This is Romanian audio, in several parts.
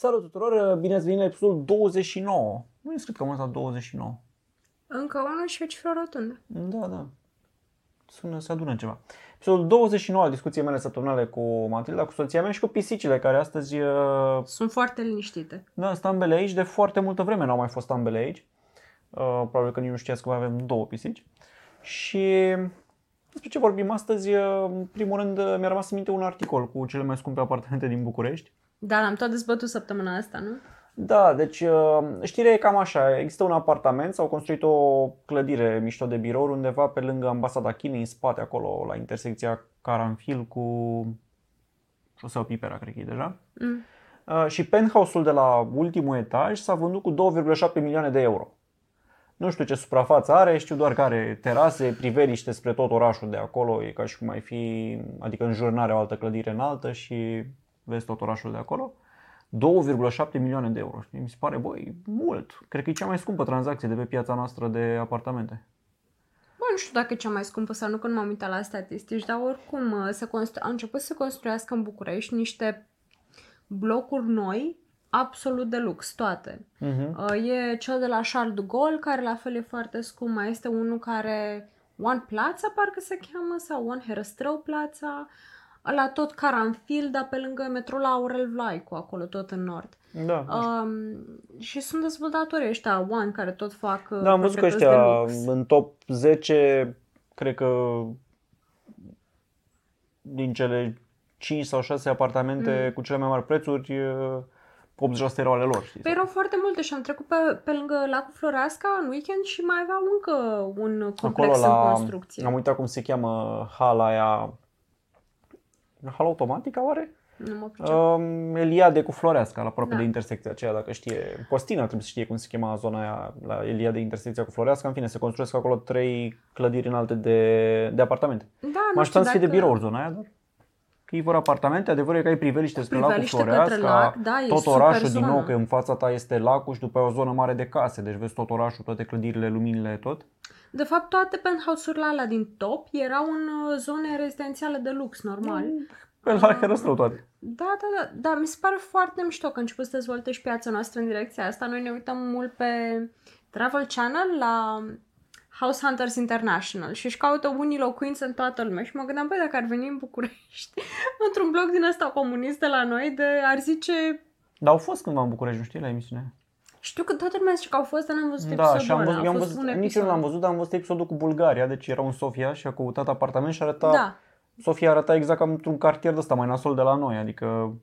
Salut tuturor, bine ați venit la episodul 29. Nu e scris că am la 29. Încă unul și o cifră rotundă. Da, da. Sună, se adună ceva. Episodul 29 al discuției mele săptămânale cu Matilda, cu soția mea și cu pisicile, care astăzi... Uh, Sunt foarte liniștite. Da, sunt ambele aici. De foarte multă vreme n-au mai fost ambele aici. Uh, probabil că nici nu știați că mai avem două pisici. Și despre ce vorbim astăzi, uh, în primul rând uh, mi-a rămas în minte un articol cu cele mai scumpe apartamente din București. Da, l-am tot dezbătut săptămâna asta, nu? Da, deci uh, știrea e cam așa. Există un apartament, s-au construit o clădire mișto de birouri undeva pe lângă ambasada Chinei, în spate acolo, la intersecția Caranfil cu șoseaua Pipera, cred că e deja. Mm. Și penthouse-ul de la ultimul etaj s-a vândut cu 2,7 milioane de euro. Nu știu ce suprafață are, știu doar că are terase, priveliște spre tot orașul de acolo, e ca și cum mai fi, adică în jur are o altă clădire înaltă și vezi tot orașul de acolo. 2,7 milioane de euro. Mi se pare, băi, mult. Cred că e cea mai scumpă tranzacție de pe piața noastră de apartamente. Bă, nu știu dacă e cea mai scumpă sau nu, când m-am uitat la statistici, dar oricum uh, se constru- au început să se construiască în București niște blocuri noi absolut de lux, toate. Uh-huh. E cel de la Charles de Gaulle, care la fel e foarte scump. Mai este unul care... One Plaza, parcă se cheamă, sau One Herăstrău Plaza. La tot Caranfil, dar pe lângă metrul Aurel Vlaicu, acolo tot în nord. Da. Um, și sunt dezvoltatori ăștia, One, care tot fac uh, Da, am văzut că ăștia în top 10, cred că din cele 5 sau 6 apartamente mm. cu cele mai mari prețuri, 80% erau ale lor. Știi? Păi erau foarte multe și am trecut pe, pe lângă lacul Floreasca în weekend și mai aveau încă un complex Acolo la, în construcție. Am uitat cum se cheamă hala aia. Hala automatică, oare? Nu mă um, Eliade cu Floreasca, la aproape da. de intersecția aceea, dacă știe. Costina trebuie să știe cum se chema zona aia la Eliade intersecția cu Floreasca. În fine, se construiesc acolo trei clădiri înalte de, de apartamente. Da, mă așteptam să fie de birouri zona aia, dar că ei vor apartamente, adevărul e că ai priveliște spre lacul Floreasca, da, tot orașul din nou, că în fața ta este lacul și după aia o zonă mare de case, deci vezi tot orașul, toate clădirile, luminile, tot. De fapt, toate penthouse-urile alea din top erau în uh, zone rezidențiale de lux, normal. Mm, pe la Herăstrău toate. Da, da, da, da, mi se pare foarte mișto că a început să dezvolte și piața noastră în direcția asta. Noi ne uităm mult pe Travel Channel la House Hunters International și își caută unii locuințe în toată lumea și mă gândeam, băi, dacă ar veni în București, într-un bloc din ăsta comunist de la noi, de ar zice... Dar au fost cândva în București, nu știi, la emisiune? Știu că toată lumea zice că au fost, dar n-am văzut da, episodul și am văzut, ăla. Am văzut, nici eu nu l-am văzut, dar am văzut episodul cu Bulgaria, deci era un Sofia și a căutat apartament și arăta... Da. Sofia arăta exact ca într-un cartier de ăsta mai nasol de la noi, adică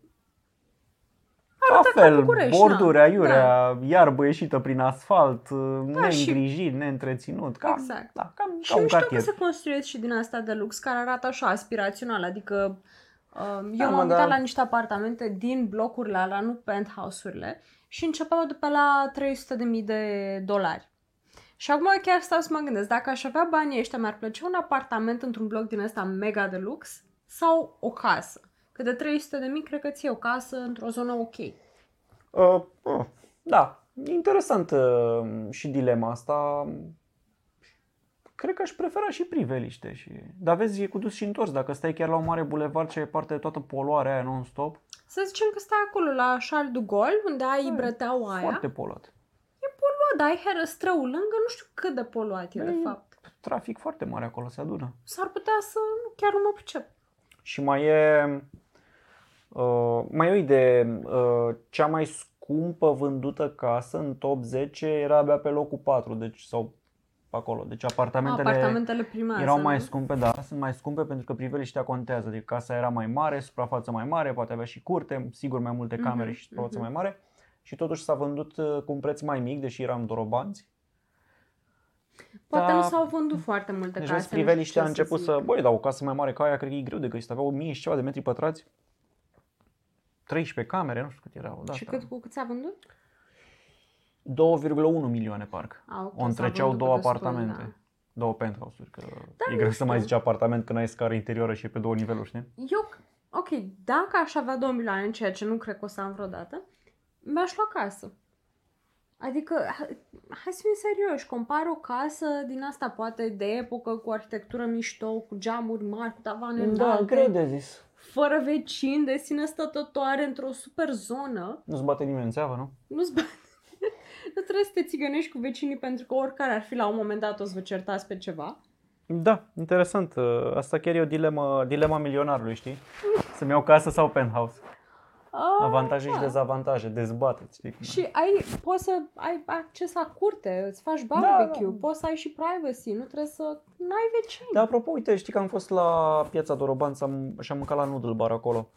Arată la fel, borduri, aiurea, da. iarbă ieșită prin asfalt, da, neîngrijit, și... neîntreținut. Cam, exact. Da, cam, și ca un cartier. că se construiesc și din asta de lux, care arată așa, aspirațional, adică um, eu da, m-am uitat da. la niște apartamente din blocurile alea, nu penthouse-urile, și începeau de pe la 300.000 de dolari. Și acum chiar stau să mă gândesc, dacă aș avea banii ăștia, mi-ar plăcea un apartament într-un bloc din ăsta mega de lux sau o casă? Că de 300 de mii cred că ți o casă într-o zonă ok. Uh, uh, da, interesant uh, și dilema asta. Cred că aș prefera și priveliște. Și... Dar vezi, e cu dus și întors. Dacă stai chiar la un mare bulevard ce e parte de toată poluarea aia non-stop. Să zicem că stai acolo la Charles de Gaulle, unde ai brăteaua aia. Foarte poluat. E poluat, dar ai herăstrăul lângă, nu știu cât de poluat e, e de fapt. Trafic foarte mare acolo, se adună. S-ar putea să chiar nu mă pricep. Și mai e Uh, mai e o idee, uh, cea mai scumpă vândută casă în top 10 era abia pe locul 4, deci sau acolo. Deci apartamentele, apartamentele primare, erau mai scumpe, da, sunt mai scumpe pentru că priveliștea contează. Deci casa era mai mare, suprafață mai mare, poate avea și curte, sigur mai multe camere uh-huh, și suprafață uh-huh. mai mare. Și totuși s-a vândut uh, cu un preț mai mic, deși eram dorobanți. Poate da, nu s-au vândut foarte multe deci case. Deci priveliștea a început să, să băi, dar o casă mai mare ca aia, cred că e greu de găsit. Avea 1000 și ceva de metri pătrați. 13 camere, nu știu cât erau. Da, și cât, cu cât s-a vândut? 2,1 milioane parc. A, okay, o întreceau două apartamente. Destul, da. Două penthouse-uri, că da, e greu să mai zici apartament când ai scară interioară și e pe două niveluri, știi? Eu, ok, dacă aș avea 2 milioane, ceea ce nu cred că o să am vreodată, mi-aș lua casă. Adică, hai să fim serioși, compar o casă din asta poate de epocă, cu arhitectură mișto, cu geamuri mari, cu tavane Da, greu de zis fără vecini, de sine stătătoare, într-o super zonă. Nu-ți bate nimeni în țeavă, nu? Nu-ți bate. nu trebuie să te țigănești cu vecinii pentru că oricare ar fi la un moment dat o să vă certați pe ceva. Da, interesant. Uh, Asta chiar e o dilemă, dilema milionarului, știi? Să-mi iau casă sau penthouse. Ah, Avantaje și da. dezavantaje, dezbateți, știi? cum e. Și ai, poți să ai acces la curte, îți faci Da, barbecue, da. poți să ai și privacy, nu trebuie să... N-ai vecini. Da, apropo, uite, știi că am fost la piața Doroban am, și am mâncat la Noodle Bar acolo.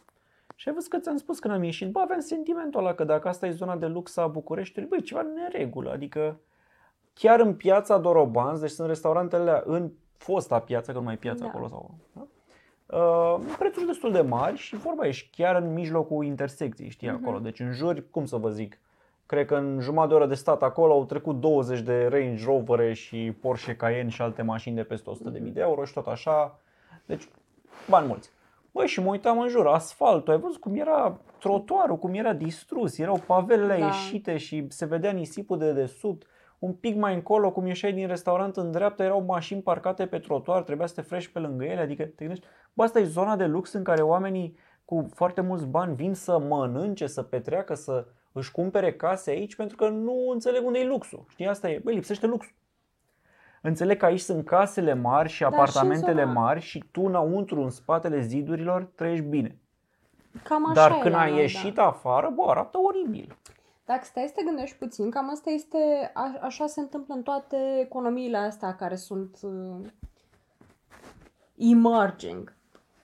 Și ai văzut că ți-am spus când am ieșit, bă, aveam sentimentul ăla că dacă asta e zona de lux a Bucureștiului, băi, ceva în neregulă. Adică chiar în piața Dorobanț, deci sunt restaurantele alea în fosta piață, că nu mai e piața Da. acolo sau... Da? Uh, prețuri destul de mari și vorba ești chiar în mijlocul intersecției, știi, Mhm. acolo. Deci în jur, cum să vă zic, cred că în jumătate de oră de stat acolo au trecut 20 de Range Rover și Porsche Cayenne și alte mașini de peste 100.000 de euro și tot așa. Deci, bani mulți. Băi, și mă uitam în jur, asfaltul, ai văzut cum era trotuarul, cum era distrus, erau pavelele Da. ieșite și se vedea nisipul de desubt. Un pic mai încolo, cum ieșai din restaurant în dreapta, erau mașini parcate pe trotuar, trebuia să te frești pe lângă ele, adică te gândești, bă, asta e zona de lux în care oamenii cu foarte mulți bani vin să mănânce, să petreacă, să își cumpere case aici pentru că nu înțeleg unde e luxul. Știi, asta e, băi, lipsește luxul. Înțeleg că aici sunt casele mari și Da, și în apartamentele zona- mari și tu înăuntru, în spatele zidurilor, trăiești bine. Cam așa Dar e când la ai noi, ieșit da. afară, bă, arată oribil. Dacă stai să te gândești puțin, cam asta este, a, așa se întâmplă în toate economiile astea care sunt uh, emerging,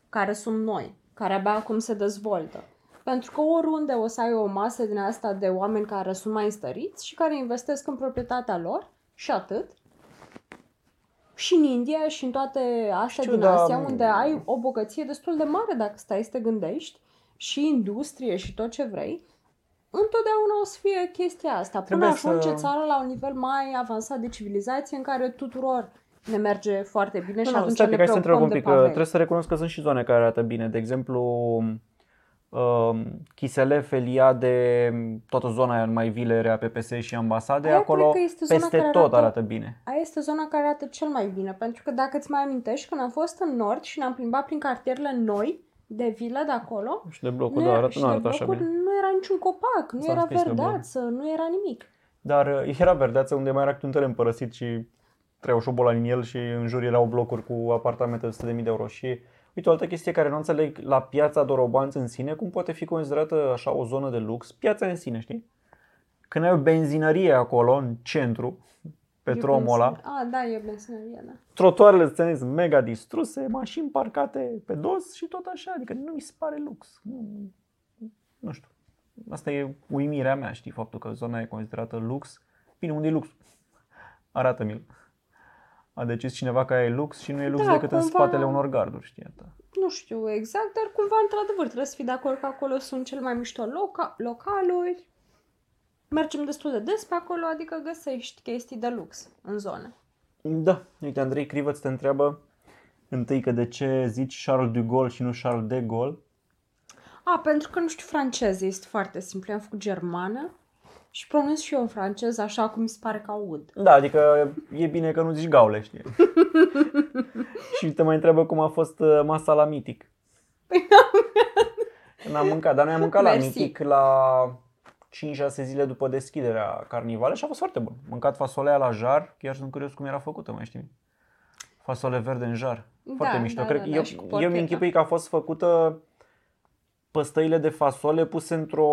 care sunt noi, care abia acum se dezvoltă. Pentru că oriunde o să ai o masă din asta de oameni care sunt mai înstăriți și care investesc în proprietatea lor și atât. Și în India și în toate astea Știu, din dar- Asia, unde ai o bogăție destul de mare dacă stai să te gândești, și industrie și tot ce vrei, întotdeauna o să fie chestia asta. Până Trebuie ajunge să- țara la un nivel mai avansat de civilizație în care tuturor ne merge foarte bine și Nu, nu, atunci stai ne pic, hai să întreb preocupăm un de pic, că paveli. trebuie să recunosc că sunt și zone care arată bine. De exemplu, um, Chiselef, Eliade, toată zona aia în mai vile, RAPPS și ambasade, Aia acolo cred că este zona peste care tot arată- arată bine. Aia este zona care arată cel mai bine, pentru că dacă îți mai amintești, când am fost în nord și ne-am plimbat prin cartierele noi de vilă de acolo, Și de blocul, nu da, era- arată, și nu de arată așa blocuri bine. nu era niciun copac, nu S-a era scris pe blog. verdeață, nu era nimic. Dar uh, era verdeață unde mai era câte un teren părăsit și trăiau șobolani în el și în jur erau blocuri cu apartamente de 100.000 de euro. Și uite, o altă chestie care nu înțeleg la piața Dorobanț în sine, cum poate fi considerată așa o zonă de lux, piața în sine, știi? Când ai o benzinărie acolo, în centru, pe E drumul ăla, benzină- A, da, e benzinărie, da. trotuarele țării sunt mega distruse, mașini parcate pe dos și tot așa, adică nu mi se pare lux. Nu, nu știu. Asta e uimirea mea, știi, faptul că zona e considerată lux. Bine, unde e lux? Arată-mi-l. A decis cineva că e lux și nu e lux Da, decât în cumva- spatele unor garduri, știi asta. Nu știu exact, dar cumva, într-adevăr, trebuie să fii de acord că acolo sunt cel mai mișto loca- localuri. Mergem destul de des pe acolo, adică găsești chestii de lux în zonă. Da, uite, Andrei Crivăț te întreabă întâi că de ce zici Charles de Gaulle și nu Charles de Gaulle. A, pentru că nu știu franceză, este foarte simplu. Eu am făcut germană și pronunț și eu în franceză așa cum mi se pare că aud. Da, adică e bine că nu zici gaule, știi? și te mai întreabă cum a fost uh, masa la Mitic. N-am mâncat, dar noi am mâncat la Mersi. Mitic la 5-6 zile după deschiderea carnivale și a fost foarte bun. Mâncat fasolea la jar, chiar sunt curios cum era făcută, mai știi? Fasole verde în jar. Foarte Da, mișto. da, Cred da, că da, eu, și cu eu porchetta. mi închipui că a fost făcută păstăile de fasole puse într-o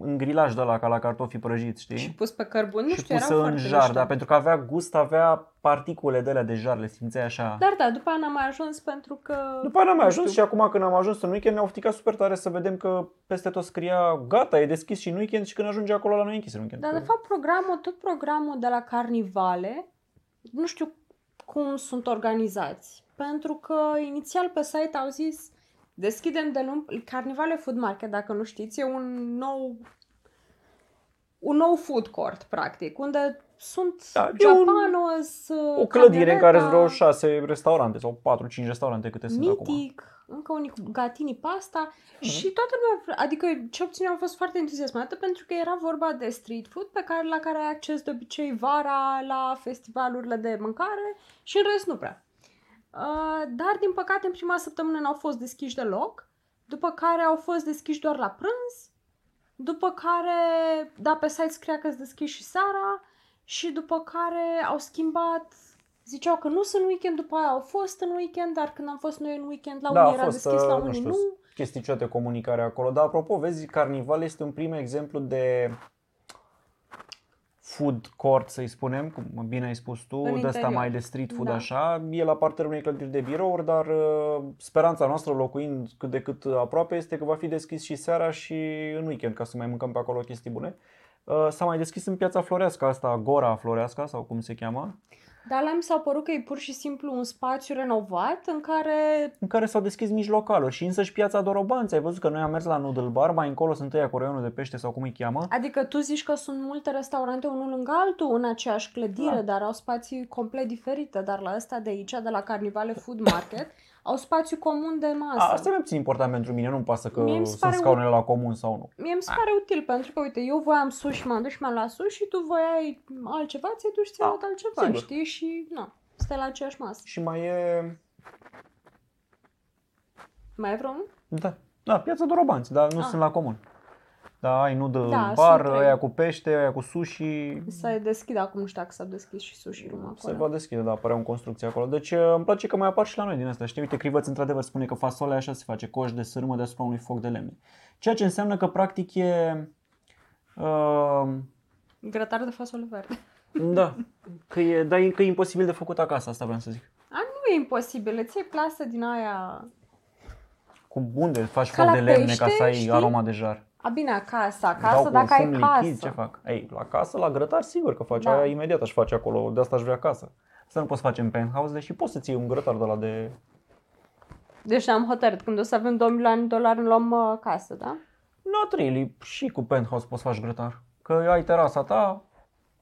în grilaj de la ca la cartofi prăjiți, știi? Și pus pe cărbun, nu și știu, erau pusă în foarte jar, mișto. da, pentru că avea gust, avea particule de alea de jar, le simțeai așa. Dar da, după aia n-am mai ajuns pentru că... După aia n-am mai nu ajuns și știu. acum când am ajuns în weekend ne-au ofticat super tare să vedem că peste tot scria gata, e deschis și în weekend și când ajunge acolo la noi e închis în weekend. Dar de fapt programul, tot programul de la Carnivale, nu știu cum sunt organizați. Pentru că inițial pe site au zis deschidem de luni... Carnivale Food Market, dacă nu știți, e un nou un nou food court, practic, unde sunt Da, e un- Japanos, o clădire în care sunt vreo Camioneta, șase restaurante sau 4-5 restaurante câte sunt acum. Mhm. Mitic, încă unii cu gatini pasta și toată lumea, adică ce obțin am fost foarte entuziasmată pentru că era vorba de street food pe care, la care ai acces de obicei vara la festivalurile de mâncare și în rest nu prea. Uh, dar din păcate în prima săptămână n-au fost deschiși deloc după care au fost deschiși doar la prânz, după care, da, pe site scria că sunt deschiși și seara și după care au schimbat Ziceau că nu sunt în weekend, după aia au fost în weekend, dar când am fost noi în weekend, la Da, unii a era fost, deschis, la uh, nu unii știu, nu. chestii de comunicare acolo. Dar apropo, vezi, Carnival este un prim exemplu de food court, să-i spunem, cum bine ai spus tu, În de asta interior. mai de street food Da. așa. E la partea unei clădiri de birouri, dar uh, speranța noastră, locuind cât de cât aproape, este că va fi deschis și seara și în weekend, ca să mai mâncăm pe acolo chestii bune. Uh, S-a mai deschis în piața Floreasca asta, Gora Floreasca sau cum se cheamă, Dar la mi s-a părut că e pur și simplu un spațiu renovat în care în care s-au deschis mici localuri și însăși piața Dorobanți. Ai văzut că noi am mers la Noodle Bar, mai încolo sunt ăia cu raionul de pește sau cum îi cheamă. Adică tu zici că sunt multe restaurante unul lângă altul în aceeași clădire, Da. dar au spații complet diferite. Dar la ăsta de aici, de la Carnivale Food Market, au spațiu comun de masă. A, asta e mai puțin important pentru mine, nu-mi pasă că Mie mi se sunt pare scaunele la comun sau nu. Mie mi se pare util, pentru că, uite, eu voiam sushi, m-am dus și m-am luat sushi, și tu voiai altceva, ți-ai dus și ți-ai Da, luat altceva, sigur. știi? Și, nu, stai la aceeași masă. Și mai e... Mai e vreunul? Da, da piața Dorobanți, dar nu Ah. sunt la comun. Da, ai Noodle Da, Bar, sunt trei. aia cu pește, aia cu sushi. Să deschid acum, nu știu dacă s-a deschis și sushi room Se acolo. va deschide, da, apare o construcție acolo. Deci uh, îmi place că mai apar și la noi din asta. Știi, uite, Crivăț într-adevăr spune că fasolea așa se face, coș de sârmă deasupra unui foc de lemne. Ceea ce înseamnă că practic e... Uh, Grătar de fasole verde. da, că e, da, e, că e imposibil de făcut acasă, asta vreau să zic. A, nu e imposibil, îți iei plasă din aia... Cu unde faci Ca foc la de lemne pește, ca să ai știi? aroma de jar? A, bine, acasă, Dau acasă, cu dacă ai fum casă. lichid, ce fac? Ei, la casă, la grătar, sigur că faci. Da. Aia imediat aș face acolo, de asta aș vrea casă. Asta nu poți face în penthouse, deși poți să ții un grătar de la de... Deci am hotărât, când o să avem 2 milioane de dolari, îmi luăm uh, casă, da? Not really, și cu penthouse poți face grătar. Că ai terasa ta,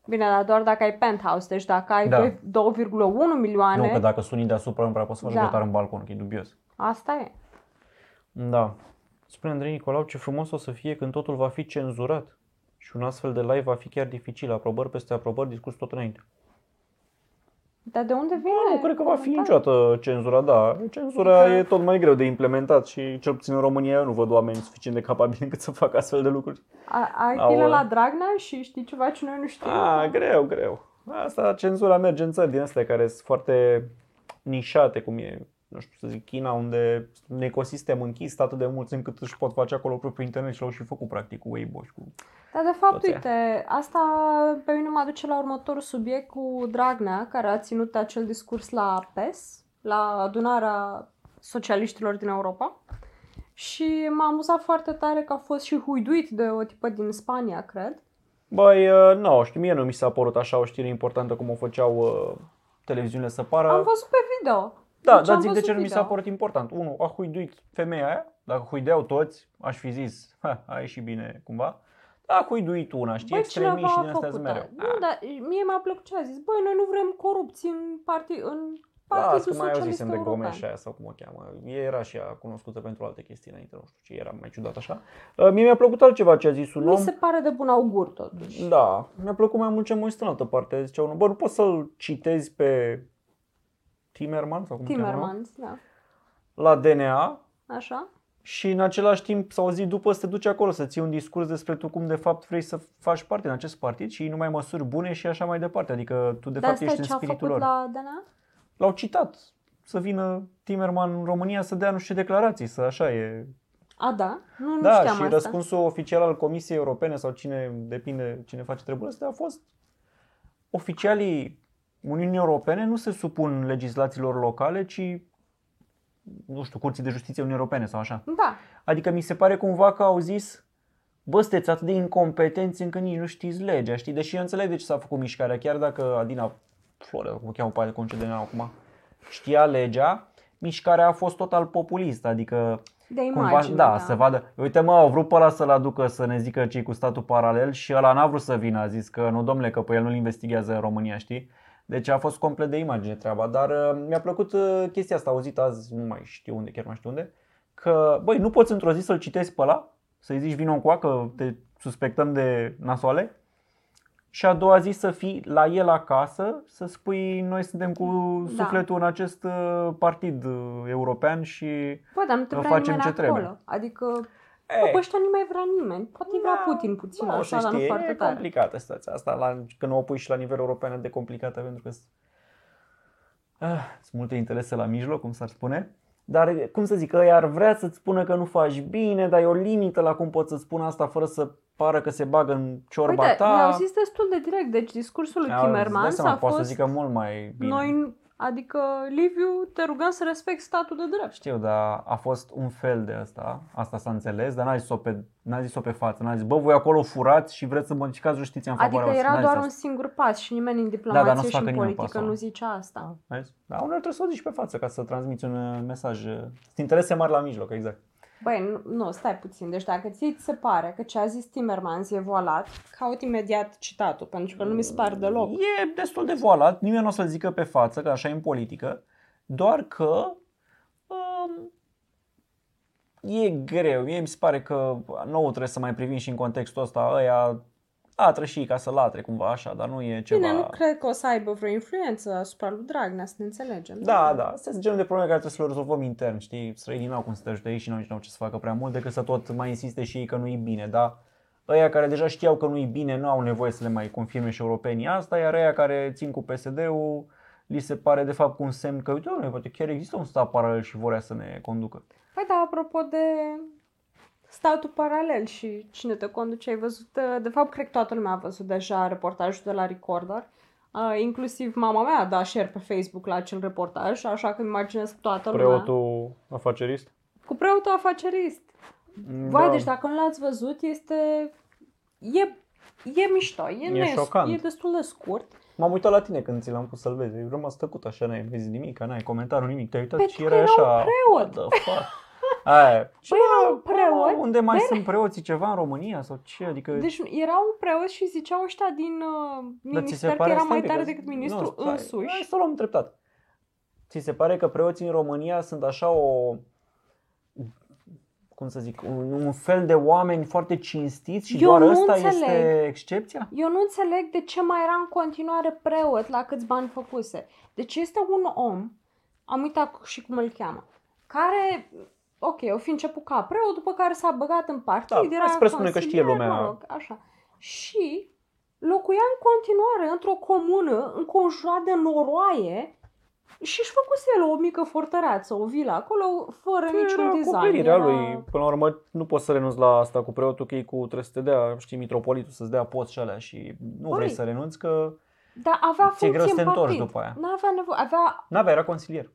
Bine, dar doar dacă ai penthouse, deci dacă ai Da. doi- 2,1 milioane, nu că dacă sunt unii deasupra nu prea poți să faci Da. grătar în balcon, că e dubios. asta e. Da. Spune Andrei Nicolau ce frumos o să fie când totul va fi cenzurat. Și un astfel de live va fi chiar dificil, aprobări peste aprobări, discurs tot înainte. Dar de unde vine? Nu cred că va fi comentariul? niciodată cenzura, da. Cenzura Da. e tot mai greu de implementat și cel puțin în România eu nu văd oameni suficient de capabili încât să facă astfel de lucruri. A, ai Au, pilă uh, la Dragnea și știi ceva ce noi nu știm? A, greu, greu. Asta, cenzura merge în țări din astea care sunt foarte nișate, cum e, nu știu să zic, China, unde un ecosistem închis atât de mulți încât își pot face acolo propriul internet și l-au și făcut practic cu Weibo și cu... Dar de fapt, Toți aia. uite, asta pe mine mă aduce la următorul subiect cu Dragnea, care a ținut acel discurs la PES, la adunarea socialiștilor din Europa. Și m-a amuzat foarte tare că a fost și huiduit de o tipă din Spania, cred. Băi, uh, nu, știu, mie nu mi s-a părut așa o știre importantă cum o făceau uh, televiziunile să pară. Am văzut pe video. Da, Deci dar am zic de văzut ce nu mi video. s-a părut important. Unu, a huiduit femeia aia, dacă huideau toți, aș fi zis, ha, a ieșit bine cumva. Dar a huiduit una, știi, Băi, extremiști cineva și a din astea făcut mereu. Nu, dar mie mi-a plăcut ce a zis. Băi, noi nu vrem corupție în, parti, în Las Partidul că mai Socialist auzisem de European. Gomes aia sau cum o cheamă. Era și ea cunoscută pentru alte chestii înainte, nu știu ce era mai ciudat așa. Uh, Mie mi-a plăcut altceva ce a zis un Mi om. se pare de bun augur, totuși. Da, mi-a plăcut mai mult ce am auzit în altă parte. Zicea unul, bă, nu poți să-l citezi pe Timerman sau cum îl cheamă, nu? Timmermans, da. la DNA Așa? și în același timp sau zi după să te duci acolo să ții un discurs despre tu cum de fapt vrei să faci parte din acest partid și numai măsuri bune și așa mai departe. Adică tu de Dar fapt asta ești ce în a spiritul făcut lor. la DNA? L-au citat să vină Timerman în România să dea nu știu ce declarații, să așa e. A, da? Nu, nu da, știam și asta. răspunsul oficial al Comisiei Europene sau cine depinde cine face treburile astea a fost oficialii Uniunii Europene nu se supun legislațiilor locale, ci nu știu, curții de justiție Uniunii Europene sau așa. Da. Adică mi se pare cumva că au zis Bă, sunteți atât de incompetenți încât nici nu știți legea, știi? Deși eu înțeleg de ce s-a făcut mișcarea, chiar dacă Adina Florea, cum o cheamă pe aia de concedere acum, știa legea, mișcarea a fost total populistă, adică De cumva, imagine, da, da. să vadă, uite mă, au vrut pe ăla să-l aducă să ne zică cei cu statul paralel și ăla n-a vrut să vină, a zis că nu domnule, că pe el nu-l investigează în România, știi? Deci a fost complet de imagine treaba, dar uh, mi-a plăcut uh, chestia asta auzită azi, nu mai știu unde, chiar nu mai știu unde, că băi, nu poți într-o zi să-l citezi pe ăla, să-i zici vino încoa că te suspectăm de nasoale și a doua zi să fii la el acasă, să spui noi suntem cu Da. sufletul în acest uh, partid uh, european și Bă, dar nu te Că vrea facem nimeni ce acolo. trebuie. Adică, Ei, bă, pe ăștia nu mai vrea nimeni. Poate îi vrea da, Putin puțin nu, așa, se dar nu știe, foarte e tare. complicată situația asta, la, când o pui și la nivel european e de complicată pentru că sunt, ah, sunt multe interese la mijloc, cum s-ar spune. Dar, cum să zic, că ar vrea să-ți spună că nu faci bine, dar e o limită la cum poți să-ți spună asta fără să pară că se bagă în ciorba Uite, ta. mi-au zis destul de direct. Deci discursul lui Ia, îți dai Timmermans seama, a poate fost... să zică mult mai bine. Noi, adică, Liviu, te rugăm să respecti statul de drept. Știu, dar a fost un fel de asta, asta s-a înțeles, dar n-a zis-o pe, n-a zis-o pe față, n-a zis, bă, voi acolo furați și vreți să modificați justiția în Adică favoarea era voastră." N-a doar zis un singur pas și nimeni în dar diplomație nu-ți și facă în nimeni politică pasul nu ăla. zice asta. Vezi? Dar uneori trebuie să o zici pe față ca să transmiți un uh, mesaj. uh, Sunt interese mari la mijloc, exact. Băi, nu, nu, stai puțin. Deci dacă ție ți se pare că ce a zis Timmermans e voalat, caut imediat citatul, pentru că nu mi se pare deloc. E destul de voalat, nimeni nu o să-l zică pe față, că așa e în politică, doar că um, e greu. Mie mi se pare că nouă trebuie să mai privim și în contextul ăsta, ăia latră și ei ca să latre cumva așa, dar nu e ceva... Bine, nu cred că o să aibă vreo influență asupra lui Dragnea, să ne înțelegem. Da, da, astea sunt genul de probleme care trebuie să le rezolvăm intern, știi? Străinii n-au cum să te ajute ei și noi nici n-au ce să facă prea mult decât să tot mai insiste și ei că nu-i bine, dar ăia care deja știau că nu-i bine nu au nevoie să le mai confirme și europenii asta, iar ăia care țin cu PSD-ul li se pare de fapt cu un semn că, uite, doamne, poate chiar există un stat paralel și vorea să ne conducă. Păi da, apropo de statul paralel și cine te conduce, ai văzut, de fapt, cred că toată lumea a văzut deja reportajul de la Recorder. Uh, inclusiv mama mea a dat share pe Facebook la acel reportaj, așa că îmi imaginez că toată lumea... Preotul afacerist? Cu preotul afacerist. Vai, deci dacă nu l-ați văzut, este... E, e mișto, e, E nes- șocant. e destul de scurt. M-am uitat la tine când ți l-am pus să-l vezi, ai rămas tăcut așa, n-ai văzut nimic, n-ai comentariu nimic, te-ai uitat Pentru și că era era un așa... preot. What the fuck? Aia. Și Păi bă, era un preot, Unde mai sunt preoții ceva în România sau ce? Adică Deci era un preot și ziceau ăștia din uh, Dar ți se minister că pare- era stai mai un pic, tare că- decât ministrul nu, stai, Hai însuși. să o luăm treptat. Ți se pare că preoții în România sunt așa o cum să zic, un, un fel de oameni foarte cinstiți și Eu doar nu ăsta înțeleg. este excepția? Eu nu înțeleg de ce mai era în continuare preot la câți bani făcuse. Deci este un om, am uitat și cum îl cheamă, care, ok, o fi început ca preot, după care s-a băgat în partid, Da, era hai să presupunem că știe consilier, lumea. Mă rog, așa. Și locuia în continuare într-o comună înconjurat de noroaie și își făcuse el o mică fortăreață, o vilă acolo, fără niciun Era design. acoperirea Era... lui. Până la urmă, nu poți să renunți la asta cu preotul, că e cu, trebuie să te dea, știi, mitropolitul să-ți dea post și alea și nu Băi, vrei să renunți că Dar avea ți-e funcție greu să te în întorci partid. după aia. N-avea nevoie, avea N-avea, era consilier.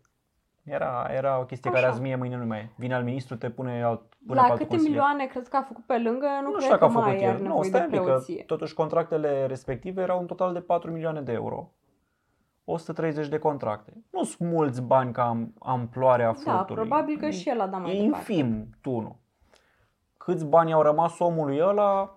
Era, era o chestie care Așa. azi mie mâine nu mai e. Vine al ministru, te pune, alt, pune la pe altul câte consilier. milioane cred că a făcut pe lângă, nu, Nu cred știu că dacă a făcut mai are el. Nu, nevoie stai de un pic, că preoție. totuși contractele respective erau un total de 4 milioane de euro. 130 de contracte. Nu sunt mulți bani ca am, amploarea Da, furtului. probabil că și el a dat mai E departe. infim tunul. Câți bani au rămas omului ăla?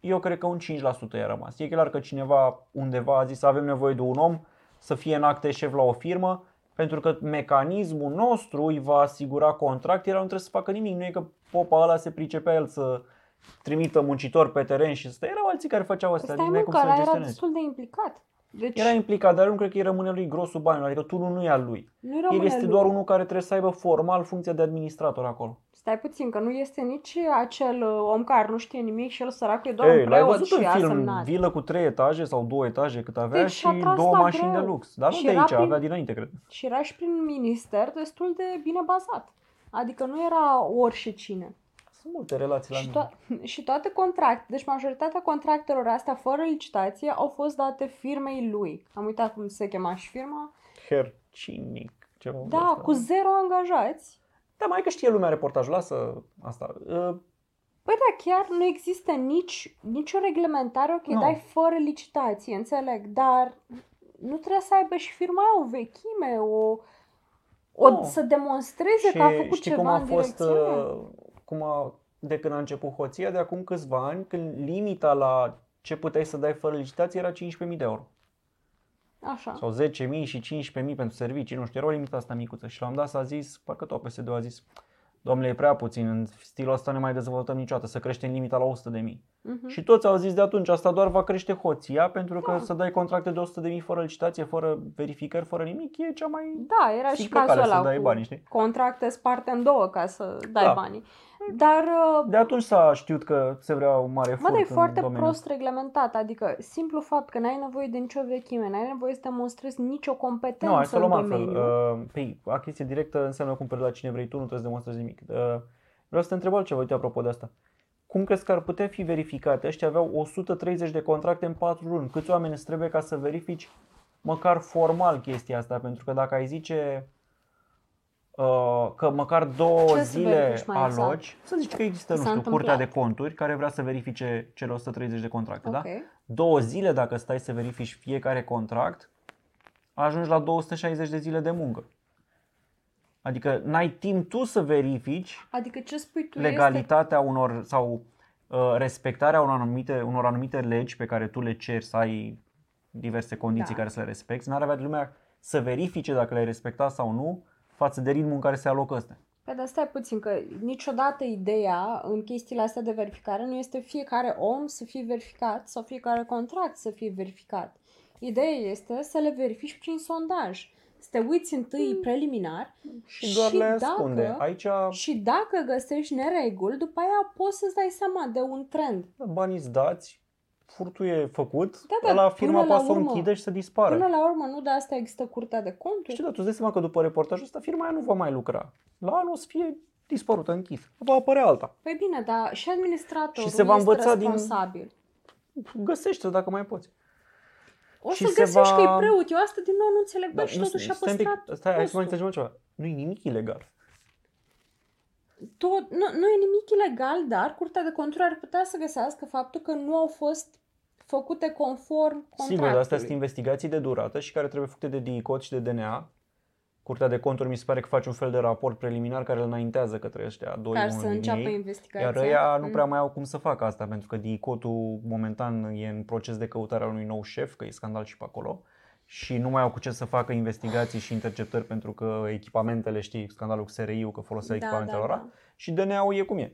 Eu cred că un 5% i-a rămas. E clar că cineva undeva a zis să avem nevoie de un om să fie în acte șef la o firmă, pentru că mecanismul nostru îi va asigura contract, el nu trebuie să facă nimic. Nu e că popa ăla se pricepea el să trimită muncitori pe teren și să stea. Erau alții care făceau asta, Stai deci nu ai mă, cum că să ăla era gestionezi. destul de implicat. Deci Era implicat, dar eu nu cred că îi rămâne lui grosul banilor, adică tunul nu e al lui. nu El rămâne este lui. doar unul care trebuie să aibă formal funcția de administrator acolo. Stai puțin, că nu este nici acel uh, om care nu știe nimic și el săracul e doar Ei, un l-ai preot văzut și în a film, semnat. vilă cu trei etaje sau două etaje cât avea Deci și și-a tras două la mașini greu. de lux. Dar nu Și de era aici, prin- avea dinainte, cred. Și era și prin minister destul de bine bazat. Adică nu era oricine. Sunt multe relații la Și, mine. to- și toate contracte, deci majoritatea contractelor astea fără licitație au fost date firmei lui. Am uitat cum se chema și firma. Hercinic. Ceva de Da, ăsta. cu zero angajați. Da, mai că știe lumea reportaj, lasă asta. Uh, Păi da, chiar nu există nici, nicio reglementare, ok, Nu. dai fără licitație, înțeleg, dar nu trebuie să aibă și firma aia o vechime, o, o Nu. să demonstreze și că a făcut știi ceva cum a în fost, direcția aia. uh, cum a, de când a început hoția, de acum câțiva ani, când limita la ce puteai să dai fără licitație era 15.000 de euro. Așa. Sau 10.000 și 15.000 pentru servicii, nu știu, era o limită asta micuță. Și la un dat s-a zis, parcă tot PSD a zis, domnule, e prea puțin, în stilul ăsta ne mai dezvoltăm niciodată, să creștem limita la 100 de mii. Mhm. Și toți au zis de atunci, asta doar va crește hoția, pentru că Da. să dai contracte de 100 de mii fără licitație, fără verificări, fără nimic, e cea mai Da, era și simplă cazul cale să ăla dai cu bani, știi? contracte sparte în două ca să dai Da. banii. Dar uh, De atunci s-a știut că se vrea un mare Mă, efort dar e în foarte domeniu. prost reglementat, adică simplu fapt că n-ai nevoie de nicio vechime, n-ai nevoie să demonstrezi nicio competență Nu, hai să în luăm altfel. domeniu. Uh, Păi, achiziție directă înseamnă cumperi la cine vrei tu, nu trebuie să demonstrezi nimic. Uh, Vreau să te întreb altceva, uite, apropo de asta. Cum crezi că ar putea fi verificate? Ăștia aveau 130 de contracte în 4 luni. Câți oameni îți trebuie ca să verifici măcar formal chestia asta? Pentru că dacă ai zice uh, că măcar două Ce să zile verifici mai exact? aloci, să zici că există, nu S-a știu, curtea de întâmplat. conturi care vrea să verifice cele 130 de contracte, da? Ok. două zile dacă stai să verifici fiecare contract, ajungi la 260 de zile de muncă. Adică n-ai timp tu să verifici Adică ce spui tu este... legalitatea unor sau uh, respectarea unor anumite, unor anumite legi pe care tu le ceri să ai diverse condiții Da. care să le respecti. N-ar avea de lumea să verifice dacă le-ai respectat sau nu față de ritmul în care se alocă ăstea. Păi dar stai puțin, că niciodată ideea în chestiile astea de verificare nu este fiecare om să fie verificat sau fiecare contract să fie verificat. Ideea este să le verifici prin sondaj. Să te uiți întâi preliminar Și doar Și le dacă- ascunde. Aici și dacă găsești nereguli, după aia poți să-ți dai seama de un trend. banii îți dați, furtul e făcut, Da, da, la firma până la poate să o urmă- închide și să dispară. Până la urmă, nu de asta există curtea de conturi? Știi, dar tu îți dai seama că după reportajul ăsta firma aia nu va mai lucra. La anul o să fie dispărută, închisă. Va apărea alta. Păi bine, dar și administratorul Și se va este învăța din- responsabil. Găsește dacă mai poți. O Și să se găsești va- că e preot. Eu asta din nou nu înțeleg. Bă, Dar și nu- totuși a stai un pic, păstrat Stai, hai să postul. mai înțelegem ceva. Nu e nimic ilegal. Tot, nu, nu e nimic ilegal, dar Curtea de Conturi ar putea să găsească faptul că nu au fost făcute conform contractului. Sigur, dar astea sunt investigații de durată și care trebuie făcute de DICOT și de DNA. Curtea de conturi mi se pare că face un fel de raport preliminar care îl înaintează către ăștia doi care unul să din înceapă ei. investigația. Iar ăia nu Mm. prea mai au cum să facă asta, pentru că DICOT-ul momentan e în proces de căutare al unui nou șef, că e scandal și pe acolo. Și nu mai au cu ce să facă investigații și interceptări pentru că echipamentele, știi, scandalul cu SRI-ul, că folosea Da, echipamentele da, lor. da. Și DNA-ul e cum e.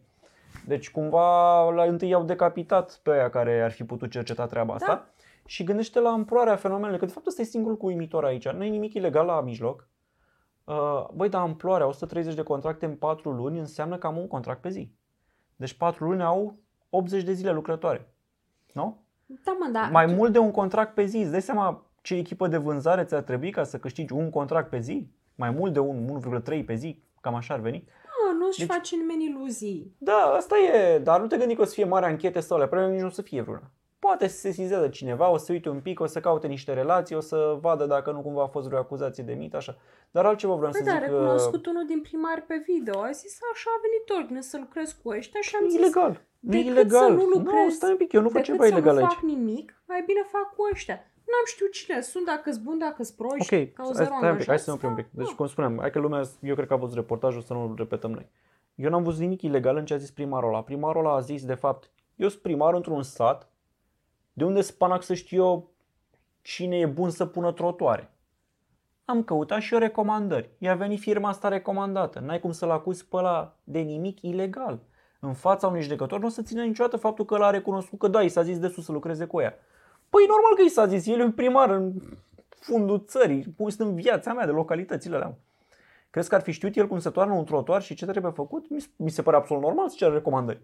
Deci cumva la întâi i-au decapitat pe aia care ar fi putut cerceta treaba asta. Da. Și gândește la amploarea fenomenului, că de fapt ăsta e singurul cu uimitor aici. Nu e nimic ilegal la mijloc. Uh, băi, dar amploarea, 130 de contracte în 4 luni înseamnă cam un contract pe zi. Deci 4 luni au 80 de zile lucrătoare. Nu? Da, mă, da. Mai mult de un contract pe zi. Îți dai seama ce echipă de vânzare ți-ar trebui ca să câștigi un contract pe zi? Mai mult de un 1,3 pe zi? Cam așa ar veni. Mă, nu-și Deci- face nimeni iluzii. Da, asta e, dar nu te gândi că o să fie mare anchete sau alea, probabil nici nu o să fie vreuna. Poate să se sesizează cineva, o să se uite un pic, o să caute niște relații, o să vadă dacă nu cumva a fost vreo acuzație de mit, așa. Dar altceva vreau Păi să da, zic uh, că recunoscut unul din primari pe video. A zis, așa a venit ordine să lucrez cu ăștia și am e zis, ilegal. Nu e decât ilegal. să nu lucrez, nu, stai un pic, eu nu fac decât ceva să ilegal nu aici. fac nimic, mai bine fac cu ăștia. N-am știut cine sunt, dacă sunt buni, dacă sunt proști, Ok, că au stai, zero stai un pic, hai angajați. să ne oprim un pic. Da, Deci, da. cum spuneam, hai că lumea, eu cred că a văzut reportajul, să nu îl repetăm noi. Eu n-am văzut nimic ilegal în ce a zis primarul ăla. Primarul ăla a zis, de fapt, eu sunt primar într-un sat, de unde spanac să știu eu cine e bun să pună trotuare. Am căutat și eu recomandări. I-a venit firma asta recomandată. N-ai cum să-l acuzi pe ăla de nimic ilegal. În fața unui judecător nu o să țină niciodată faptul că l-a recunoscut că da, i s-a zis de sus să lucreze cu ea. Păi normal că i s-a zis, el e un primar în fundul țării, cum sunt în viața mea de localitățile alea. Crezi că ar fi știut el cum să toarnă un trotuar și ce trebuie făcut? Mi- Mi se pare absolut normal să ceară recomandări.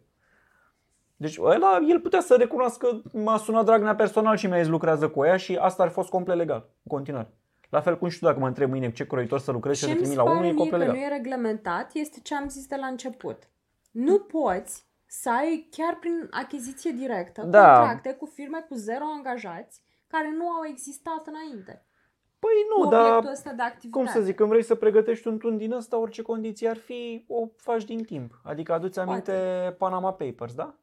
Deci ăla, el putea să recunoască, m-a sunat Dragnea personal și mi-a zis lucrează cu ea și asta ar fi fost complet legal, în continuare. La fel cum știu dacă mă întreb mâine ce croitor să lucrez și să Ce mi trimit se la pare unul, e mie că complet nu legal. e reglementat este ce am zis de la început. Nu poți să ai chiar prin achiziție directă Da. contracte cu firme cu zero angajați care nu au existat înainte. Păi cu nu, dar obiectul ăsta de activitate. cum să zic, când vrei să pregătești un tun din ăsta, orice condiție ar fi, o faci din timp. Adică aduți aminte Panama Papers, da?